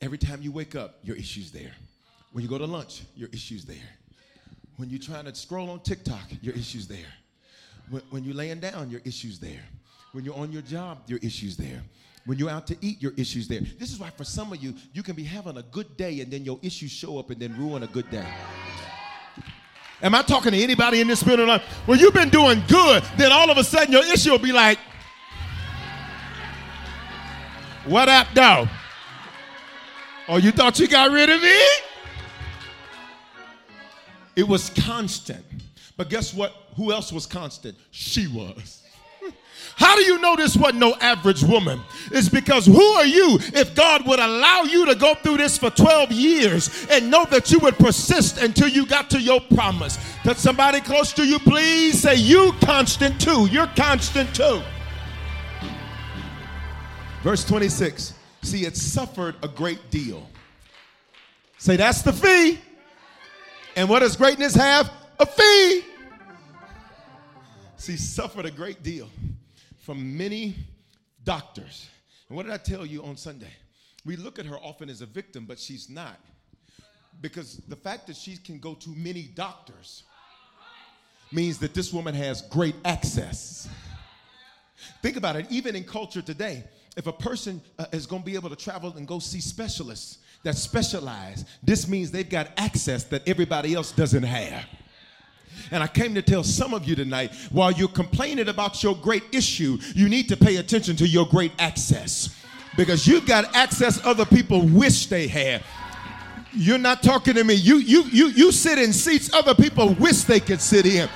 Every time you wake up, your issue's there. When you go to lunch, your issue's there. When you're trying to scroll on TikTok, your issue's there. When, when you're laying down, your issue's there. When you're on your job, your issue's there. When you're out to eat, your issues there. This is why for some of you, you can be having a good day and then your issues show up and then ruin a good day. Am I talking to anybody in this building? Like, well, you've been doing good, then all of a sudden your issue will be like, what up, though? Oh, you thought you got rid of me? It was constant. But guess what? Who else was constant? She was. How do you know this wasn't no average woman? It's because who are you if God would allow you to go through this for 12 years and know that you would persist until you got to your promise? Could somebody close to you, please say, You constant too. You're constant too. Verse 26. See, it suffered a great deal. Say, that's the fee. And what does greatness have? A fee. See, suffered a great deal from many doctors. And what did I tell you on Sunday? We look at her often as a victim, but she's not. Because the fact that she can go to many doctors means that this woman has great access. Think about it, even in culture today, if a person uh, is going to be able to travel and go see specialists that specialize, this means they've got access that everybody else doesn't have. And I came to tell some of you tonight while you're complaining about your great issue, you need to pay attention to your great access because you've got access other people wish they had. You're not talking to me. You you you you sit in seats other people wish they could sit in.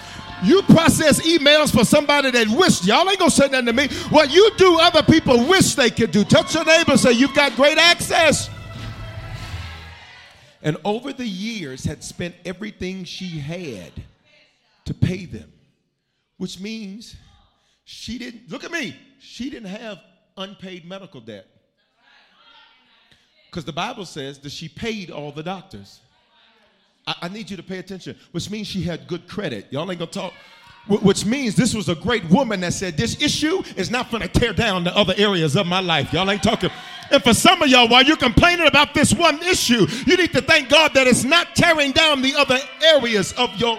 You process emails for somebody that wished. Y'all ain't gonna say nothing to me. What you do, other people wish they could do. Touch your neighbor, say you've got great access. And over the years had spent everything she had to pay them, which means she didn't, look at me, she didn't have unpaid medical debt. Because the Bible says that she paid all the doctors. I, I, need you to pay attention, which means she had good credit. Y'all ain't gonna talk. Which means this was a great woman that said, This issue is not gonna tear down the other areas of my life. Y'all ain't talking. And for some of y'all, while you're complaining about this one issue, you need to thank God that it's not tearing down the other areas of your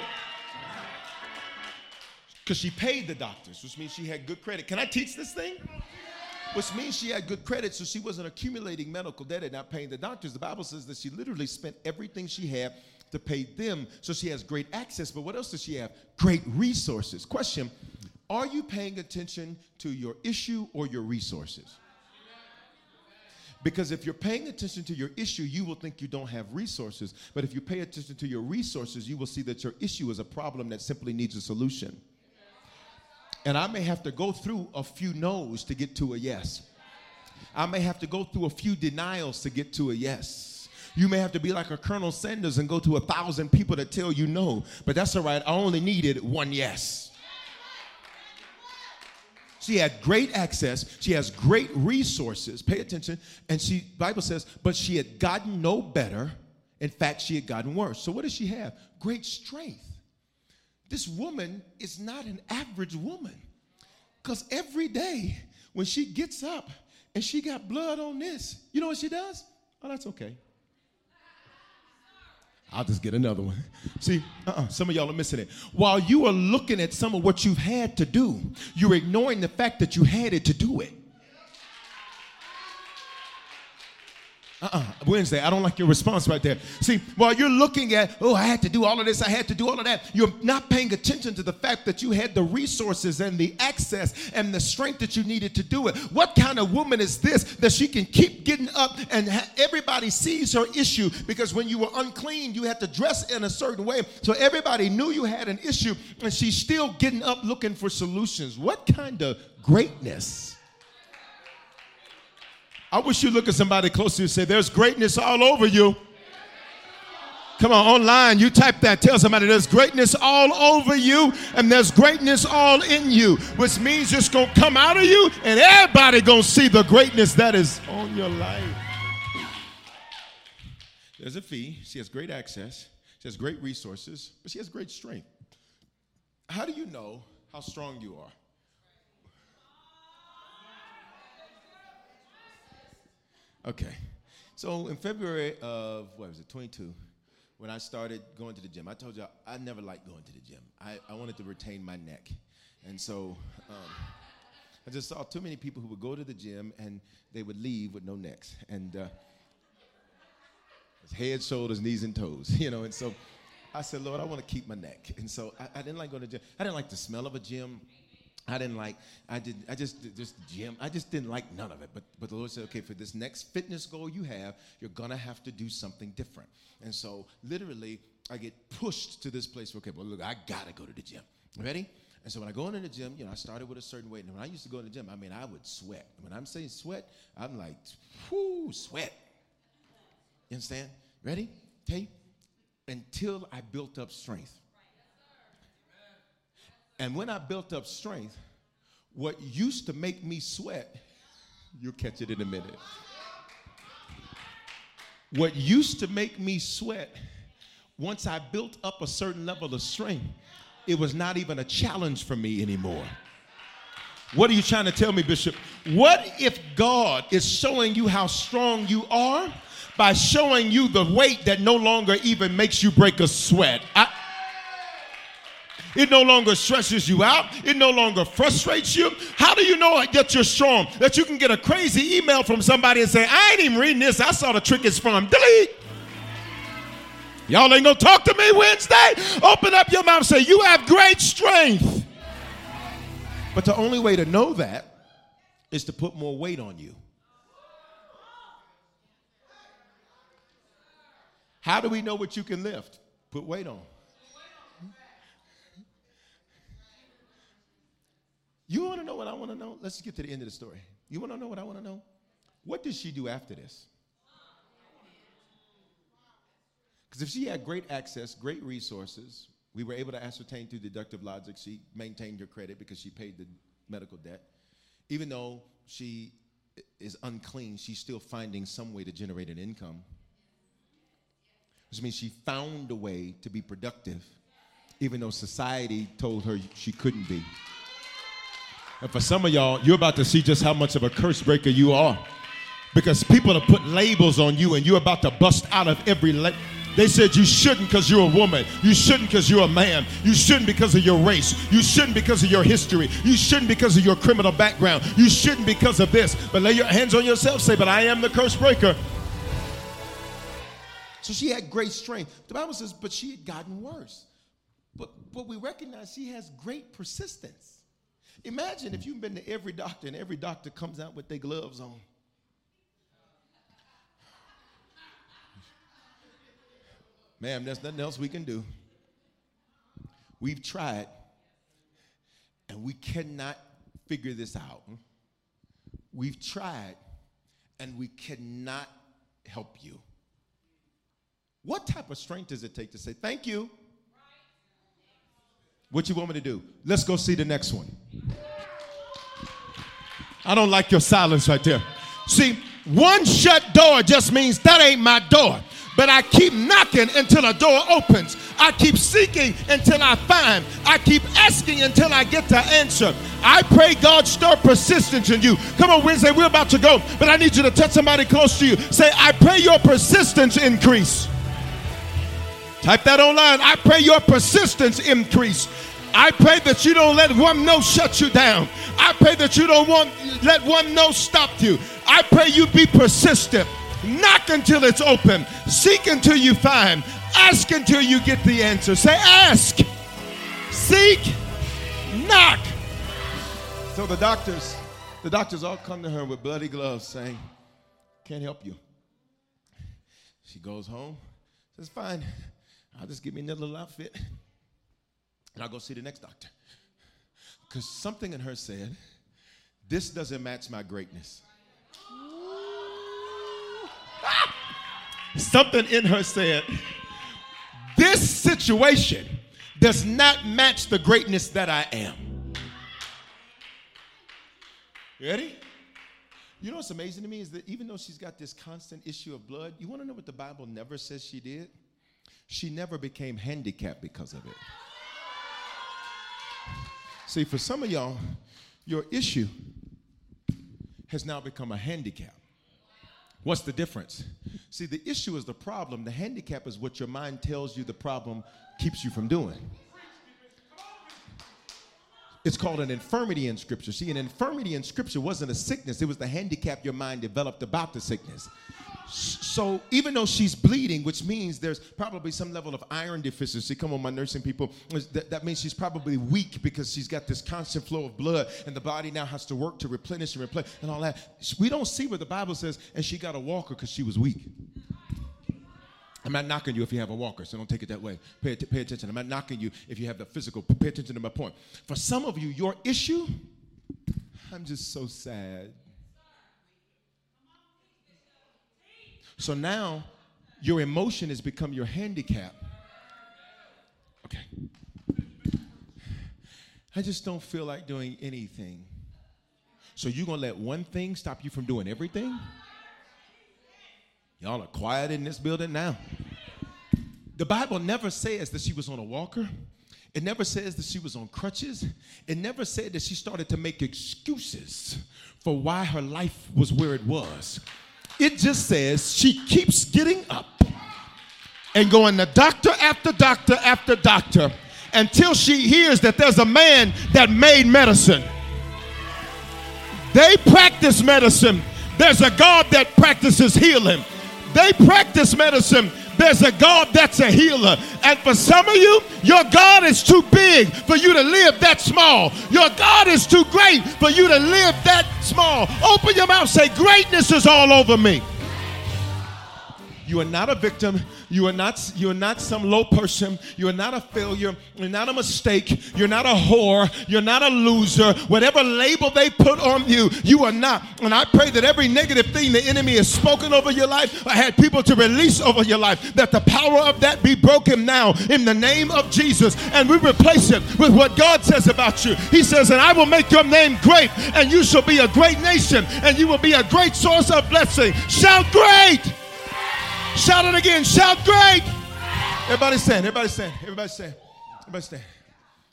because she paid the doctors, which means she had good credit. Can I teach this thing? Which means she had good credit, so she wasn't accumulating medical debt and not paying the doctors. The Bible says that she literally spent everything she had to pay them. So she has great access. But what else does she have? Great resources. Question Are you paying attention to your issue or your resources? Because if you're paying attention to your issue, you will think you don't have resources. But if you pay attention to your resources, you will see that your issue is a problem that simply needs a solution. And I may have to go through a few no's to get to a yes. I may have to go through a few denials to get to a yes. You may have to be like a Colonel Sanders and go to a thousand people to tell you no, but that's all right. I only needed one yes. She had great access. She has great resources. Pay attention. And she, Bible says, but she had gotten no better. In fact, she had gotten worse. So what does she have? Great strength. This woman is not an average woman. Because every day when she gets up and she got blood on this, you know what she does? Oh, that's okay. I'll just get another one. See, uh-uh, some of y'all are missing it. While you are looking at some of what you've had to do, you're ignoring the fact that you had it to do it. Uh-uh. Wednesday, I don't like your response right there. See, while you're looking at, oh, I had to do all of this, I had to do all of that, you're not paying attention to the fact that you had the resources and the access and the strength that you needed to do it. What kind of woman is this that she can keep getting up and ha- everybody sees her issue? Because when you were unclean, you had to dress in a certain way. So everybody knew you had an issue, and she's still getting up looking for solutions. What kind of greatness? I wish you look at somebody close to you and say, There's greatness all over you. Come on, online, you type that. Tell somebody there's greatness all over you and there's greatness all in you, which means it's going to come out of you and everybody going to see the greatness that is on your life. There's a fee. She has great access. She has great resources, but she has great strength. How do you know how strong you are? Okay. So in February of, what was it, 22, when I started going to the gym, I told you I never liked going to the gym. I, I wanted to retain my neck. And so um, I just saw too many people who would go to the gym and they would leave with no necks. And uh, head, shoulders, knees, and toes, you know. And so I said, Lord, I want to keep my neck. And so I, I didn't like going to the gym. I didn't like the smell of a gym. I didn't like, I did, I just, just gym, I just didn't like none of it. But, but the Lord said, okay, for this next fitness goal you have, you're gonna have to do something different. And so literally, I get pushed to this place where, okay, well, look, I gotta go to the gym. Ready? And so when I go into the gym, you know, I started with a certain weight. And when I used to go to the gym, I mean, I would sweat. When I'm saying sweat, I'm like, whoo, sweat. You understand? Ready? Okay? Until I built up strength. And when I built up strength, what used to make me sweat, you'll catch it in a minute. What used to make me sweat, once I built up a certain level of strength, it was not even a challenge for me anymore. What are you trying to tell me, Bishop? What if God is showing you how strong you are by showing you the weight that no longer even makes you break a sweat? I, it no longer stresses you out. It no longer frustrates you. How do you know that you're strong? That you can get a crazy email from somebody and say, I ain't even reading this. I saw the trick is from. Delete. Y'all ain't gonna talk to me Wednesday. Open up your mouth say, You have great strength. But the only way to know that is to put more weight on you. How do we know what you can lift? Put weight on. You want to know what I want to know? Let's get to the end of the story. You want to know what I want to know? What did she do after this? Because if she had great access, great resources, we were able to ascertain through deductive logic she maintained her credit because she paid the medical debt. Even though she is unclean, she's still finding some way to generate an income. Which means she found a way to be productive, even though society told her she couldn't be. And for some of y'all, you're about to see just how much of a curse breaker you are. Because people have put labels on you and you're about to bust out of every label. They said you shouldn't because you're a woman. You shouldn't because you're a man. You shouldn't because of your race. You shouldn't because of your history. You shouldn't because of your criminal background. You shouldn't because of this. But lay your hands on yourself. Say, but I am the curse breaker. So she had great strength. The Bible says, but she had gotten worse. But, but we recognize she has great persistence. Imagine if hmm. you've been to every doctor and every doctor comes out with their gloves on. Ma'am, there's nothing else we can do. We've tried and we cannot figure this out. We've tried and we cannot help you. What type of strength does it take to say, Thank you? What you want me to do? Let's go see the next one. I don't like your silence right there. See, one shut door just means that ain't my door. But I keep knocking until a door opens. I keep seeking until I find. I keep asking until I get the answer. I pray God stir persistence in you. Come on, Wednesday, we're about to go, but I need you to touch somebody close to you. Say, I pray your persistence increase. Type that online. I pray your persistence increase. I pray that you don't let one no shut you down. I pray that you don't want let one no stop you. I pray you be persistent. Knock until it's open. Seek until you find. Ask until you get the answer. Say, ask, seek, knock. So the doctors, the doctors all come to her with bloody gloves saying, Can't help you. She goes home, says, Fine, I'll just give me another little outfit and I'll go see the next doctor. Because something in her said, This doesn't match my greatness. Something in her said, This situation does not match the greatness that I am. ready? You know what's amazing to me is that even though she's got this constant issue of blood, you want to know what the Bible never says she did? She never became handicapped because of it. See, for some of y'all, your issue has now become a handicap. What's the difference? See, the issue is the problem. The handicap is what your mind tells you the problem keeps you from doing. It's called an infirmity in Scripture. See, an infirmity in Scripture wasn't a sickness, it was the handicap your mind developed about the sickness. So even though she's bleeding, which means there's probably some level of iron deficiency, come on, my nursing people, that, that means she's probably weak because she's got this constant flow of blood and the body now has to work to replenish and replace and all that. We don't see what the Bible says, and she got a walker because she was weak. I'm not knocking you if you have a walker, so don't take it that way. Pay, pay attention. I'm not knocking you if you have the physical. Pay attention to my point. For some of you, your issue, I'm just so sad. So now your emotion has become your handicap. Okay. I just don't feel like doing anything. So you're going to let one thing stop you from doing everything? Y'all are quiet in this building now. The Bible never says that she was on a walker. It never says that she was on crutches. It never said that she started to make excuses for why her life was where it was. It just says she keeps getting up and going to doctor after doctor after doctor until she hears that there's a man that made medicine. They practice medicine. There's a God that practices healing. They practice medicine. There's a God that's a healer. And for some of you, your God is too big for you to live that small. Your God is too great for you to live that small. Open your mouth, say, Greatness is all over me. You are not a victim. You are not, you are not some low person. You are not a failure. You're not a mistake. You're not a whore. You're not a loser. Whatever label they put on you, you are not. And I pray that every negative thing the enemy has spoken over your life, I had people to release over your life, that the power of that be broken now in the name of Jesus. And we replace it with what God says about you. He says, And I will make your name great, and you shall be a great nation, and you will be a great source of blessing. Shout great! Shout it again. Shout great. Everybody stand. Everybody stand. Everybody stand. Everybody stand.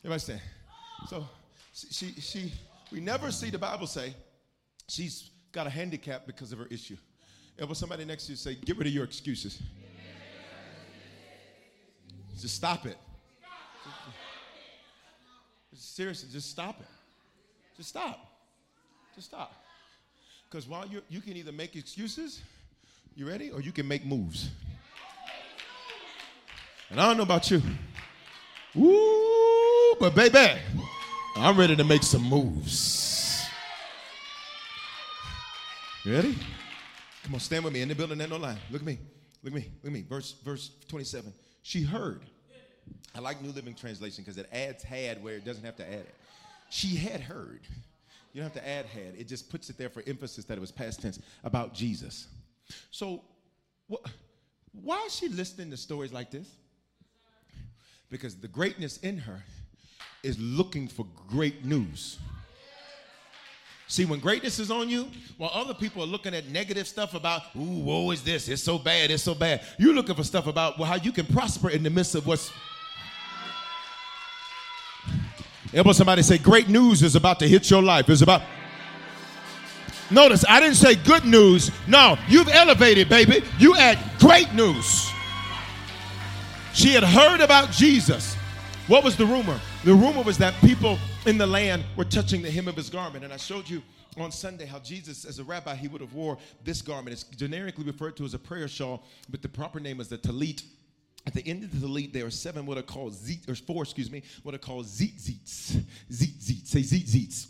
Everybody stand. So she, she, we never see the Bible say she's got a handicap because of her issue. And somebody next to you say, get rid of your excuses. Just stop it. Seriously, just stop it. Just stop. Just stop. Because while you you can either make excuses you ready? Or you can make moves. And I don't know about you. Woo, but baby, I'm ready to make some moves. Ready? Come on, stand with me in the building. There's no line. Look at me. Look at me. Look at me. Verse verse 27. She heard. I like New Living Translation because it adds had where it doesn't have to add it. She had heard. You don't have to add had. It just puts it there for emphasis that it was past tense about Jesus. So, wh- why is she listening to stories like this? Because the greatness in her is looking for great news. See, when greatness is on you, while other people are looking at negative stuff about, ooh, woe is this, it's so bad, it's so bad, you're looking for stuff about well, how you can prosper in the midst of what's. Elbow somebody say, great news is about to hit your life. It's about. Notice, I didn't say good news. No, you've elevated, baby. You add great news. She had heard about Jesus. What was the rumor? The rumor was that people in the land were touching the hem of his garment. And I showed you on Sunday how Jesus, as a rabbi, he would have wore this garment. It's generically referred to as a prayer shawl, but the proper name is the talit. At the end of the talit, there are seven what are called zit, or four, excuse me, what are called zitzits. Zitzits. Say zitzits.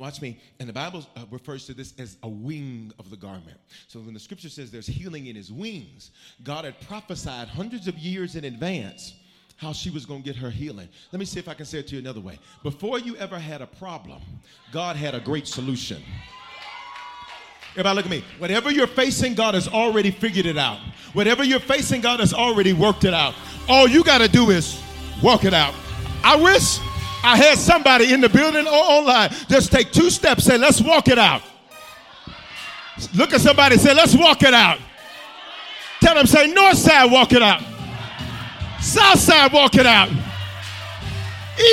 Watch me. And the Bible uh, refers to this as a wing of the garment. So when the scripture says there's healing in his wings, God had prophesied hundreds of years in advance how she was going to get her healing. Let me see if I can say it to you another way. Before you ever had a problem, God had a great solution. Everybody, look at me. Whatever you're facing, God has already figured it out. Whatever you're facing, God has already worked it out. All you got to do is walk it out. I wish I had somebody in the building or online just take two steps, say, let's walk it out. Look at somebody, say, let's walk it out. Tell them, say, north side, walk it out. South side, walk it out.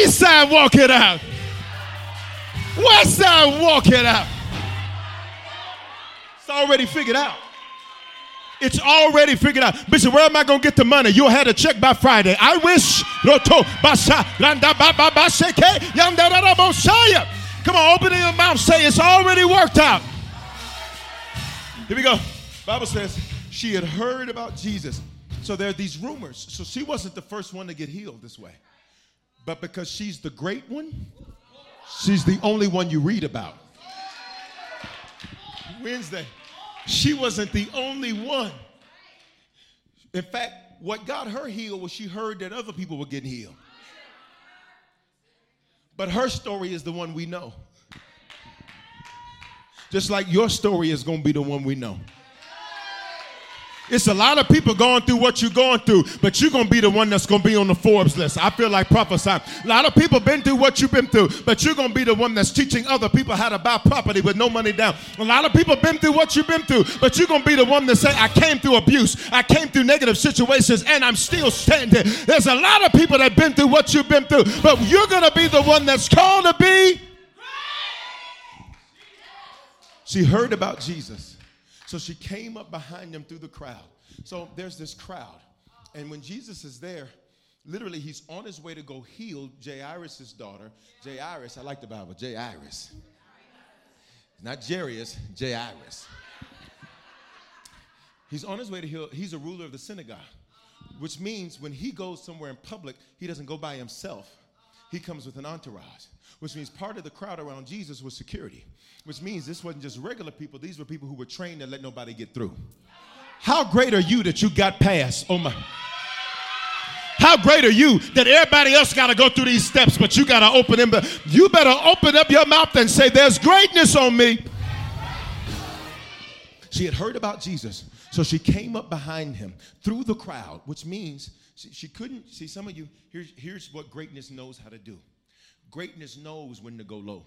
East side, walk it out. West side, walk it out. It's already figured out. It's already figured out. Bishop, where am I going to get the money? You'll have a check by Friday. I wish. Come on, open your mouth. Say it's already worked out. Here we go. Bible says she had heard about Jesus. So there are these rumors. So she wasn't the first one to get healed this way. But because she's the great one, she's the only one you read about. Wednesday. She wasn't the only one. In fact, what got her healed was she heard that other people were getting healed. But her story is the one we know. Just like your story is going to be the one we know. It's a lot of people going through what you're going through, but you're going to be the one that's going to be on the Forbes list. I feel like prophesying. A lot of people been through what you've been through, but you're going to be the one that's teaching other people how to buy property with no money down. A lot of people been through what you've been through, but you're going to be the one that say, I came through abuse, I came through negative situations, and I'm still standing. There's a lot of people that been through what you've been through, but you're going to be the one that's called to be. She heard about Jesus. So she came up behind them through the crowd. So there's this crowd. And when Jesus is there, literally he's on his way to go heal Jairus' daughter. Jairus, I like the Bible, Jairus. Not Jarius, Jairus. He's on his way to heal, he's a ruler of the synagogue, which means when he goes somewhere in public, he doesn't go by himself. He comes with an entourage, which means part of the crowd around Jesus was security, which means this wasn't just regular people, these were people who were trained to let nobody get through. How great are you that you got past? Oh my. How great are you that everybody else got to go through these steps, but you got to open them? You better open up your mouth and say, There's greatness on me. She had heard about Jesus, so she came up behind him through the crowd, which means she, she couldn't see some of you. Here's, here's what greatness knows how to do greatness knows when to go low.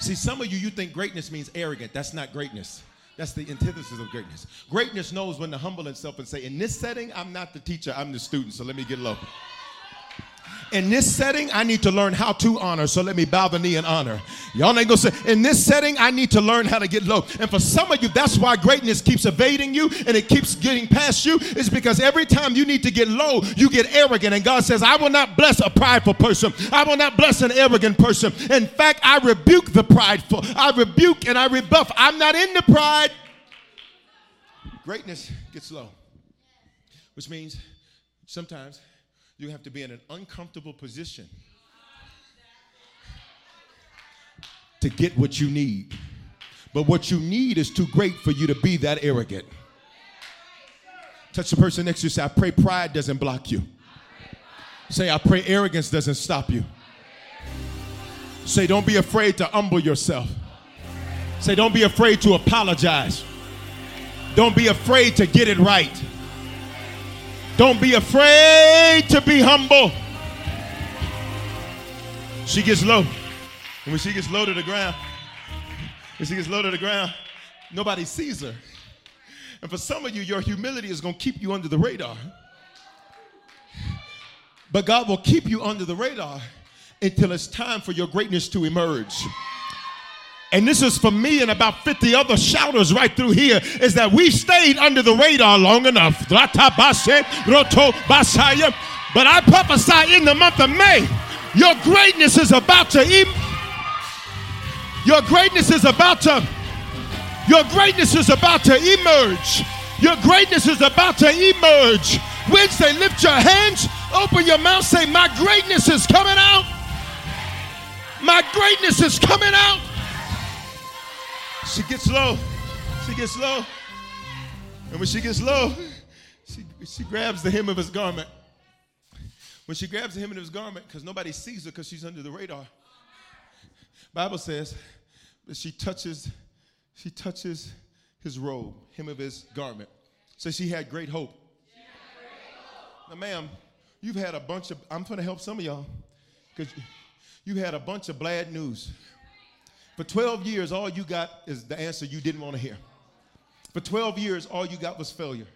See, some of you, you think greatness means arrogant. That's not greatness. That's the antithesis of greatness. Greatness knows when to humble itself and say, In this setting, I'm not the teacher, I'm the student, so let me get low. In this setting, I need to learn how to honor, so let me bow the knee and honor. Y'all ain't gonna say, in this setting, I need to learn how to get low. And for some of you, that's why greatness keeps evading you and it keeps getting past you, is because every time you need to get low, you get arrogant. And God says, I will not bless a prideful person, I will not bless an arrogant person. In fact, I rebuke the prideful, I rebuke and I rebuff. I'm not into pride. Greatness gets low. which means sometimes you have to be in an uncomfortable position to get what you need. But what you need is too great for you to be that arrogant. Touch the person next to you. Say, I pray pride doesn't block you. Say, I pray arrogance doesn't stop you. Say, don't be afraid to humble yourself. Say, don't be afraid to apologize. Don't be afraid to get it right. Don't be afraid to be humble. She gets low. And when she gets low to the ground, when she gets low to the ground, nobody sees her. And for some of you, your humility is going to keep you under the radar. But God will keep you under the radar until it's time for your greatness to emerge. And this is for me and about 50 other shouters right through here is that we stayed under the radar long enough. But I prophesy in the month of May, your greatness is about to emerge. Your greatness is about to your greatness is about to emerge. Your greatness is about to emerge. Wednesday, lift your hands, open your mouth, say, My greatness is coming out. My greatness is coming out. She gets low. She gets low. And when she gets low, she, she grabs the hem of his garment. When she grabs the hem of his garment, because nobody sees her because she's under the radar. Bible says that she touches, she touches his robe, hem of his garment. So she had great hope. Now, ma'am, you've had a bunch of, I'm going to help some of y'all because you had a bunch of bad news. For 12 years, all you got is the answer you didn't want to hear. For 12 years, all you got was failure.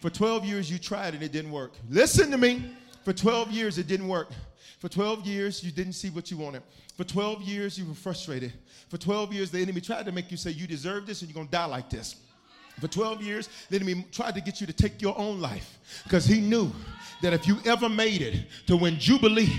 For 12 years, you tried and it didn't work. Listen to me. For 12 years, it didn't work. For 12 years, you didn't see what you wanted. For 12 years, you were frustrated. For 12 years, the enemy tried to make you say, You deserve this and you're going to die like this. For 12 years, the enemy tried to get you to take your own life because he knew that if you ever made it to when Jubilee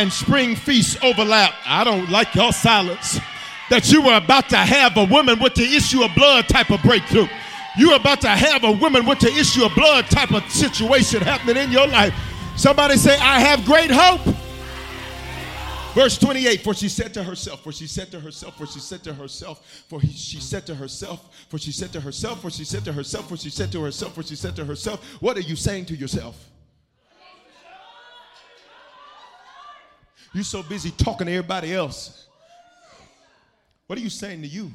and spring feasts overlap, I don't like your silence, that you were about to have a woman with the issue of blood type of breakthrough. You're about to have a woman with the issue of blood type of situation happening in your life. Somebody say, I have great hope. Verse 28, for she said to herself, for she said to herself, for she said to herself, for he, she said to herself, for she said to herself, for she said to herself, for she said to herself, for she said to herself, what are you saying to yourself? You're so busy talking to everybody else. What are you saying to you?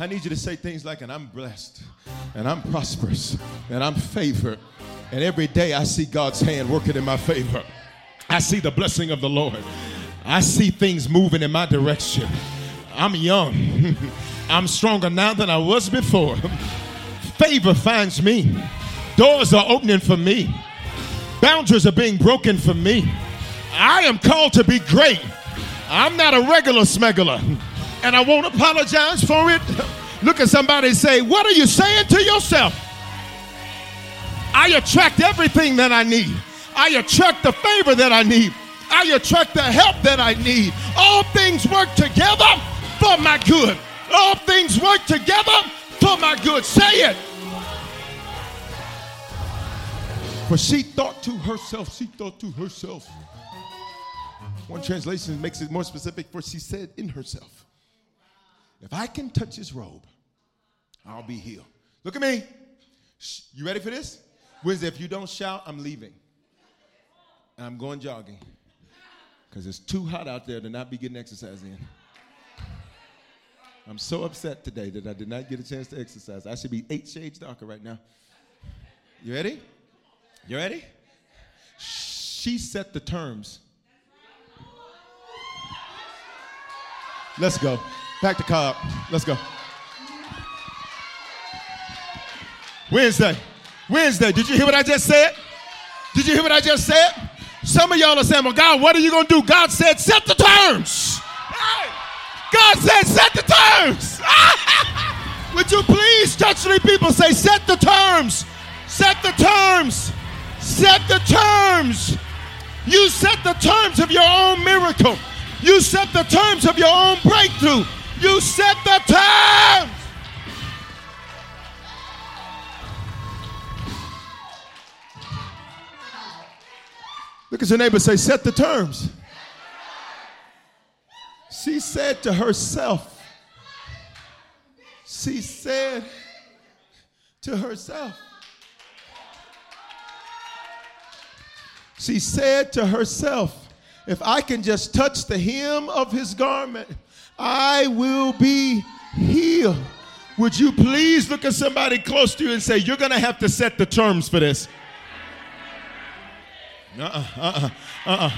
I need you to say things like, and I'm blessed, and I'm prosperous, and I'm favored, and every day I see God's hand working in my favor. I see the blessing of the Lord. I see things moving in my direction. I'm young. I'm stronger now than I was before. Favor finds me. Doors are opening for me. Boundaries are being broken for me. I am called to be great. I'm not a regular smuggler. And I won't apologize for it. Look at somebody say, What are you saying to yourself? I attract everything that I need. I attract the favor that I need. I attract the help that I need. All things work together for my good. All things work together for my good. Say it. For she thought to herself, she thought to herself. One translation makes it more specific, for she said in herself, If I can touch his robe, I'll be healed. Look at me. You ready for this? Wednesday, if you don't shout, I'm leaving and I'm going jogging because it's too hot out there to not be getting exercise in. I'm so upset today that I did not get a chance to exercise. I should be eight shades darker right now. You ready? You ready? She set the terms. Let's go. Back to car Let's go. Wednesday. Wednesday. Did you hear what I just said? Did you hear what I just said? Some of y'all are saying, well, God, what are you going to do? God said, set the terms. God said, set the terms. Would you please touch three people? Say, set the terms. Set the terms. Set the terms. You set the terms of your own miracle. You set the terms of your own breakthrough. You set the terms. Look at your neighbor say, set the terms. She said to herself, she said to herself, she said to herself, if I can just touch the hem of his garment, I will be healed. Would you please look at somebody close to you and say, You're going to have to set the terms for this? Uh uh-uh, uh uh uh uh.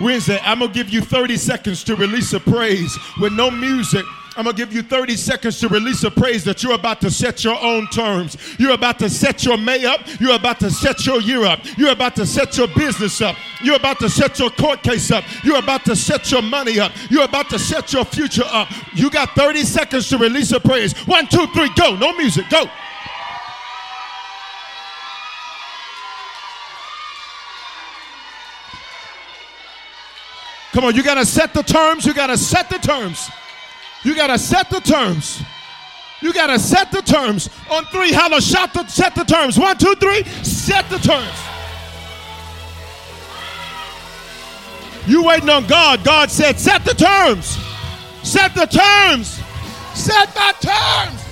Wednesday, I'm going to give you 30 seconds to release a praise with no music I'm going to give you 30 seconds to release a praise that you're about to set your own terms. You're about to set your May up. You're about to set your year up. You're about to set your business up. You're about to set your court case up. You're about to set your money up. You're about to set your future up. You got 30 seconds to release a praise. One, two, three, go. No music. Go. Come on, you got to set the terms. You got to set the terms. You got to set the terms. You got to set the terms. On three, holla, shout the, set the terms. One, two, three, set the terms. You waiting on God. God said, set the terms. Set the terms. Set the terms.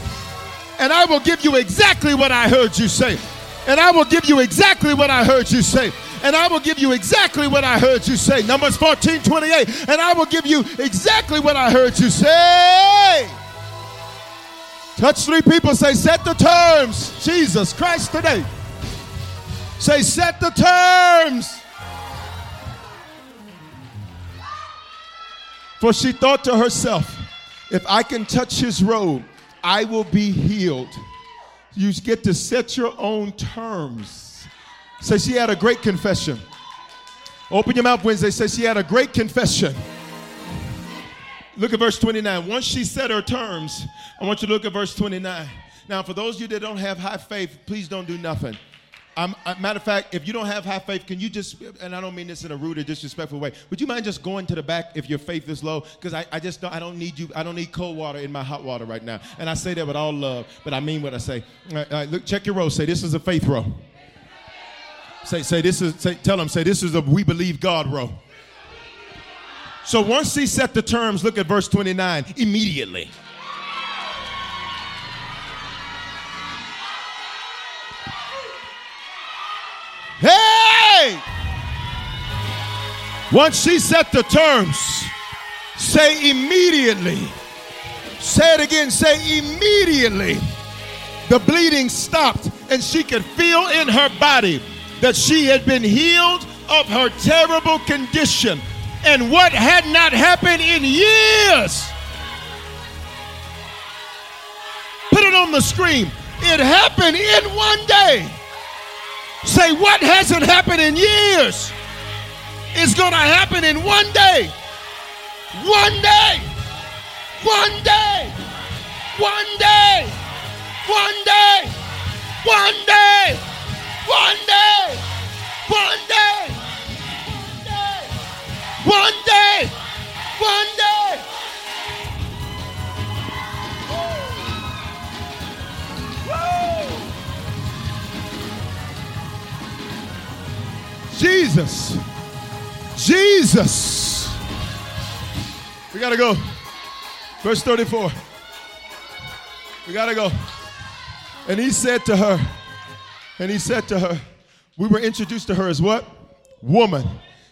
And I will give you exactly what I heard you say. And I will give you exactly what I heard you say and I will give you exactly what I heard you say. Numbers 14, 28, and I will give you exactly what I heard you say. Touch three people, say, set the terms. Jesus Christ today. Say, set the terms. For she thought to herself, if I can touch his robe, I will be healed. You get to set your own terms. Say she had a great confession. Open your mouth, Wednesday. Say she had a great confession. Look at verse 29. Once she said her terms, I want you to look at verse 29. Now, for those of you that don't have high faith, please don't do nothing. Um, matter of fact, if you don't have high faith, can you just, and I don't mean this in a rude or disrespectful way, would you mind just going to the back if your faith is low? Because I, I just don't, I don't need you, I don't need cold water in my hot water right now. And I say that with all love, but I mean what I say. All right, all right, look, check your row. Say, this is a faith row. Say, say this is, say, tell them, say this is a we believe God row. So once he set the terms, look at verse 29, immediately. Hey! Once she set the terms, say immediately. Say it again, say immediately. The bleeding stopped and she could feel in her body that she had been healed of her terrible condition and what had not happened in years. Put it on the screen. It happened in one day. Say, what hasn't happened in years is going to happen in one day. One day. One day. One day. One day. One day. Jesus. Jesus. We got to go. Verse 34. We got to go. And he said to her, and he said to her, We were introduced to her as what? Woman.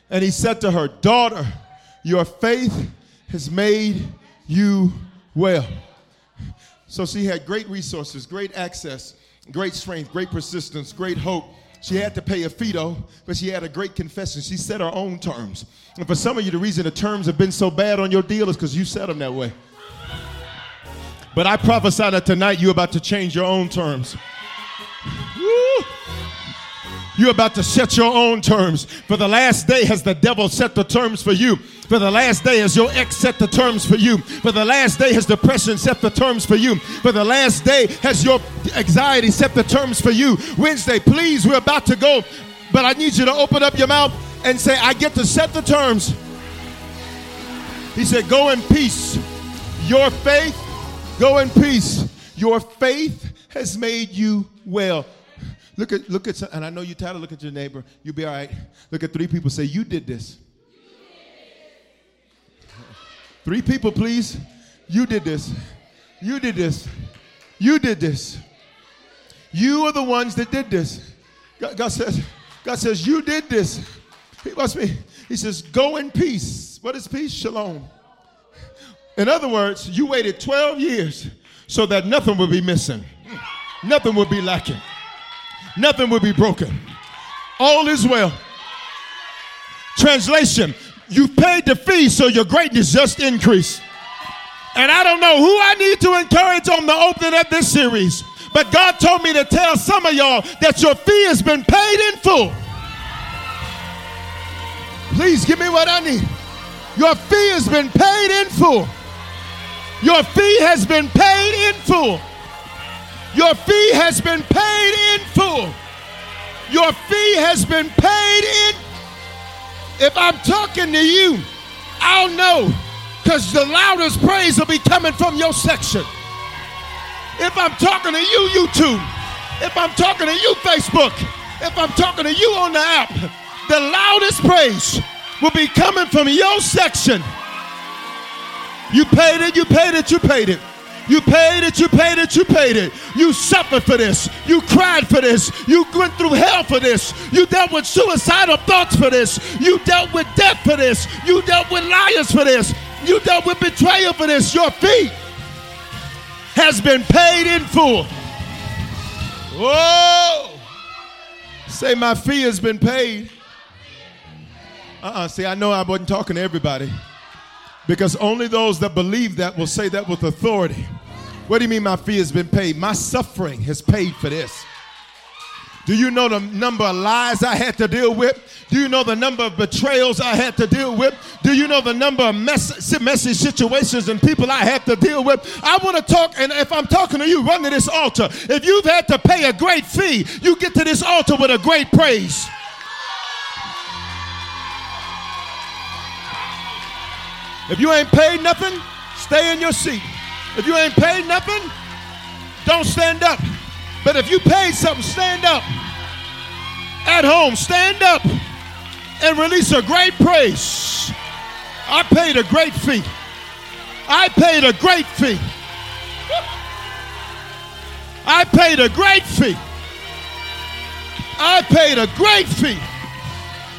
And he said to her, Daughter, your faith has made you well. So she had great resources, great access, great strength, great persistence, great hope. She had to pay a though, but she had a great confession. She set her own terms. And for some of you, the reason the terms have been so bad on your deal is because you set them that way. But I prophesy that tonight you're about to change your own terms. You're about to set your own terms. For the last day has the devil set the terms for you. For the last day has your ex set the terms for you. For the last day has depression set the terms for you. For the last day has your anxiety set the terms for you. Wednesday, please, we're about to go, but I need you to open up your mouth and say, I get to set the terms. He said, Go in peace. Your faith, go in peace. Your faith has made you well. Look at look at and I know you're tired of at your neighbor. You'll be all right. Look at three people. Say, you did this. Three people, please. You did this. You did this. You did this. You are the ones that did this. God, God says, God says, you did this. He must be. He says, go in peace. What is peace? Shalom. In other words, you waited 12 years so that nothing would be missing, nothing would be lacking, nothing would be broken. All is well. Translation, you paid the fee so your greatness just increased. And I don't know who I need to encourage on the opening of this series, but God told me to tell some of y'all that your fee has been paid in full. Please give me what I need. Your fee has been paid in full. Your fee has been paid in full. Your fee has been paid in full. Your fee has been paid in. If I'm talking to you, I'll know because the loudest praise will be coming from your section. If I'm talking to you, YouTube, if I'm talking to you, Facebook, if I'm talking to you on the app, the loudest praise will be coming from your section. You paid it, you paid it, you paid it. You paid it, you paid it, you paid it. You suffered for this. You cried for this. You went through hell for this. You dealt with suicidal thoughts for this. You dealt with death for this. You dealt with liars for this. You dealt with betrayal for this. Your fee has been paid in full. Whoa! Say, my fee has been paid. Uh uh-uh, uh See, I know I wasn't talking to everybody. Because only those that believe that will say that with authority. What do you mean my fee has been paid? My suffering has paid for this. Do you know the number of lies I had to deal with? Do you know the number of betrayals I had to deal with? Do you know the number of mess- messy situations and people I had to deal with? I want to talk, and if I'm talking to you, run to this altar. If you've had to pay a great fee, you get to this altar with a great praise. If you ain't paid nothing, stay in your seat. If you ain't paid nothing, don't stand up. But if you paid something, stand up. At home, stand up and release a great praise. I paid a great fee. I paid a great fee. I paid a great fee. I paid a great fee.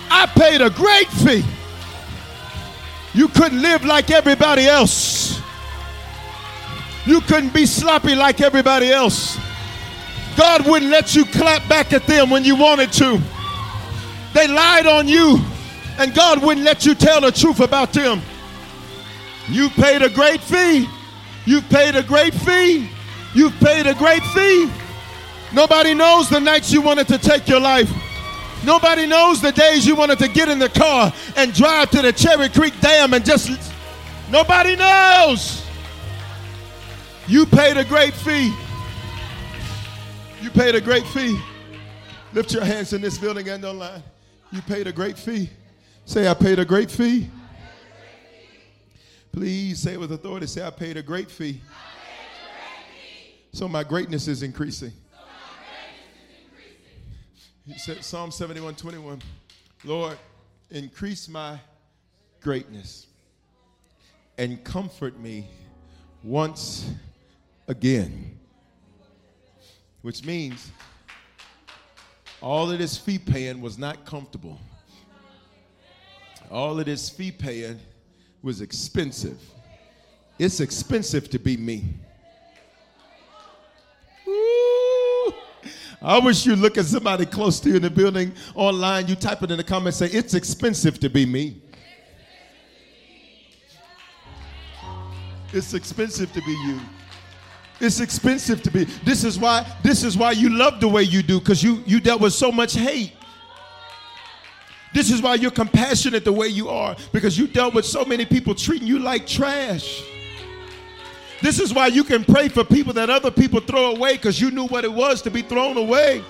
I paid a great fee. You couldn't live like everybody else. You couldn't be sloppy like everybody else. God wouldn't let you clap back at them when you wanted to. They lied on you, and God wouldn't let you tell the truth about them. You paid a great fee. You paid a great fee. You paid a great fee. Nobody knows the nights you wanted to take your life. Nobody knows the days you wanted to get in the car and drive to the Cherry Creek Dam and just. Nobody knows. You paid a great fee. You paid a great fee. Lift your hands in this building and online. You paid a great fee. Say, I paid a great fee. Please say with authority, say, I paid a great fee. So my greatness is increasing. He said, Psalm 71 21, Lord, increase my greatness and comfort me once again. Which means all of this fee paying was not comfortable. All of this fee paying was expensive. It's expensive to be me. I wish you look at somebody close to you in the building, online, you type it in the comments, say, It's expensive to be me. It's expensive to be you. It's expensive to be. This is why, this is why you love the way you do, because you you dealt with so much hate. This is why you're compassionate the way you are, because you dealt with so many people treating you like trash. This is why you can pray for people that other people throw away because you knew what it was to be thrown away.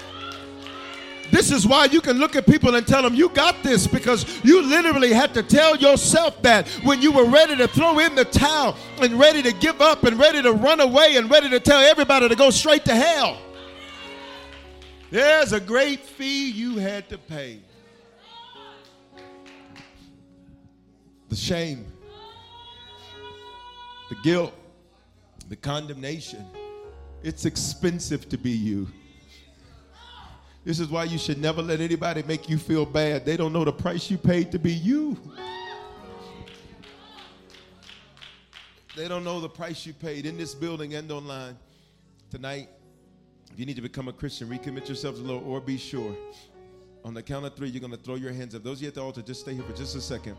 This is why you can look at people and tell them, You got this, because you literally had to tell yourself that when you were ready to throw in the towel and ready to give up and ready to run away and ready to tell everybody to go straight to hell. There's a great fee you had to pay. The shame, the guilt, the condemnation. It's expensive to be you. This is why you should never let anybody make you feel bad. They don't know the price you paid to be you. They don't know the price you paid in this building and online. Tonight, if you need to become a Christian, recommit yourself to the Lord or be sure. On the count of three, you're going to throw your hands up. Those of you at the altar, just stay here for just a second.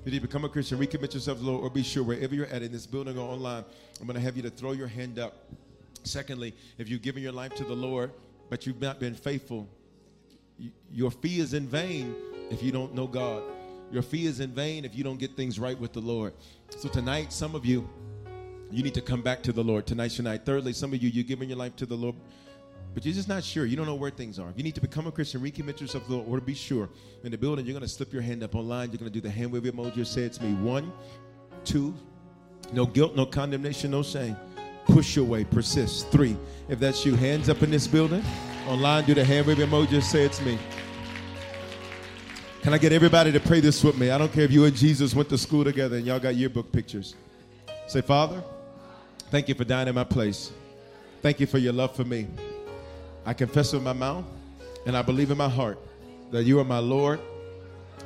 If you need to become a Christian, recommit yourself to the Lord or be sure wherever you're at in this building or online, I'm going to have you to throw your hand up. Secondly, if you've given your life to the Lord, but you've not been faithful, your fee is in vain if you don't know God. Your fee is in vain if you don't get things right with the Lord. So tonight, some of you, you need to come back to the Lord. Tonight's your night. Thirdly, some of you, you're giving your life to the Lord, but you're just not sure. You don't know where things are. If you need to become a Christian, recommit yourself to the Lord, or to be sure. In the building, you're going to slip your hand up online. You're going to do the hand wave emoji. Say it to me. One, two, no guilt, no condemnation, no shame. Push your way, persist. Three, if that's you, hands up in this building. Online, do the hand wave emoji. Say it's me. Can I get everybody to pray this with me? I don't care if you and Jesus went to school together and y'all got yearbook pictures. Say, Father, thank you for dying in my place. Thank you for your love for me. I confess with my mouth and I believe in my heart that you are my Lord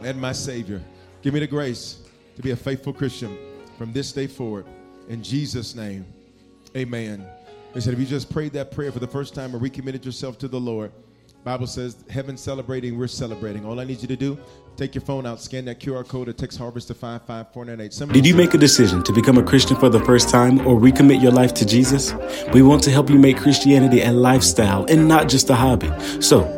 and my Savior. Give me the grace to be a faithful Christian from this day forward. In Jesus' name, amen. They said, if you just prayed that prayer for the first time or recommitted yourself to the Lord, Bible says, heaven celebrating, we're celebrating. All I need you to do, take your phone out, scan that QR code, or text Harvest to 55498. Somebody Did you make a decision to become a Christian for the first time or recommit your life to Jesus? We want to help you make Christianity a lifestyle and not just a hobby. So,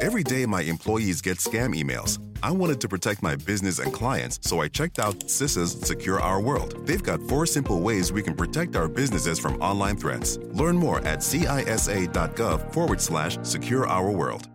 Every day, my employees get scam emails. I wanted to protect my business and clients, so I checked out CISA's Secure Our World. They've got four simple ways we can protect our businesses from online threats. Learn more at CISA.gov forward slash secure our world.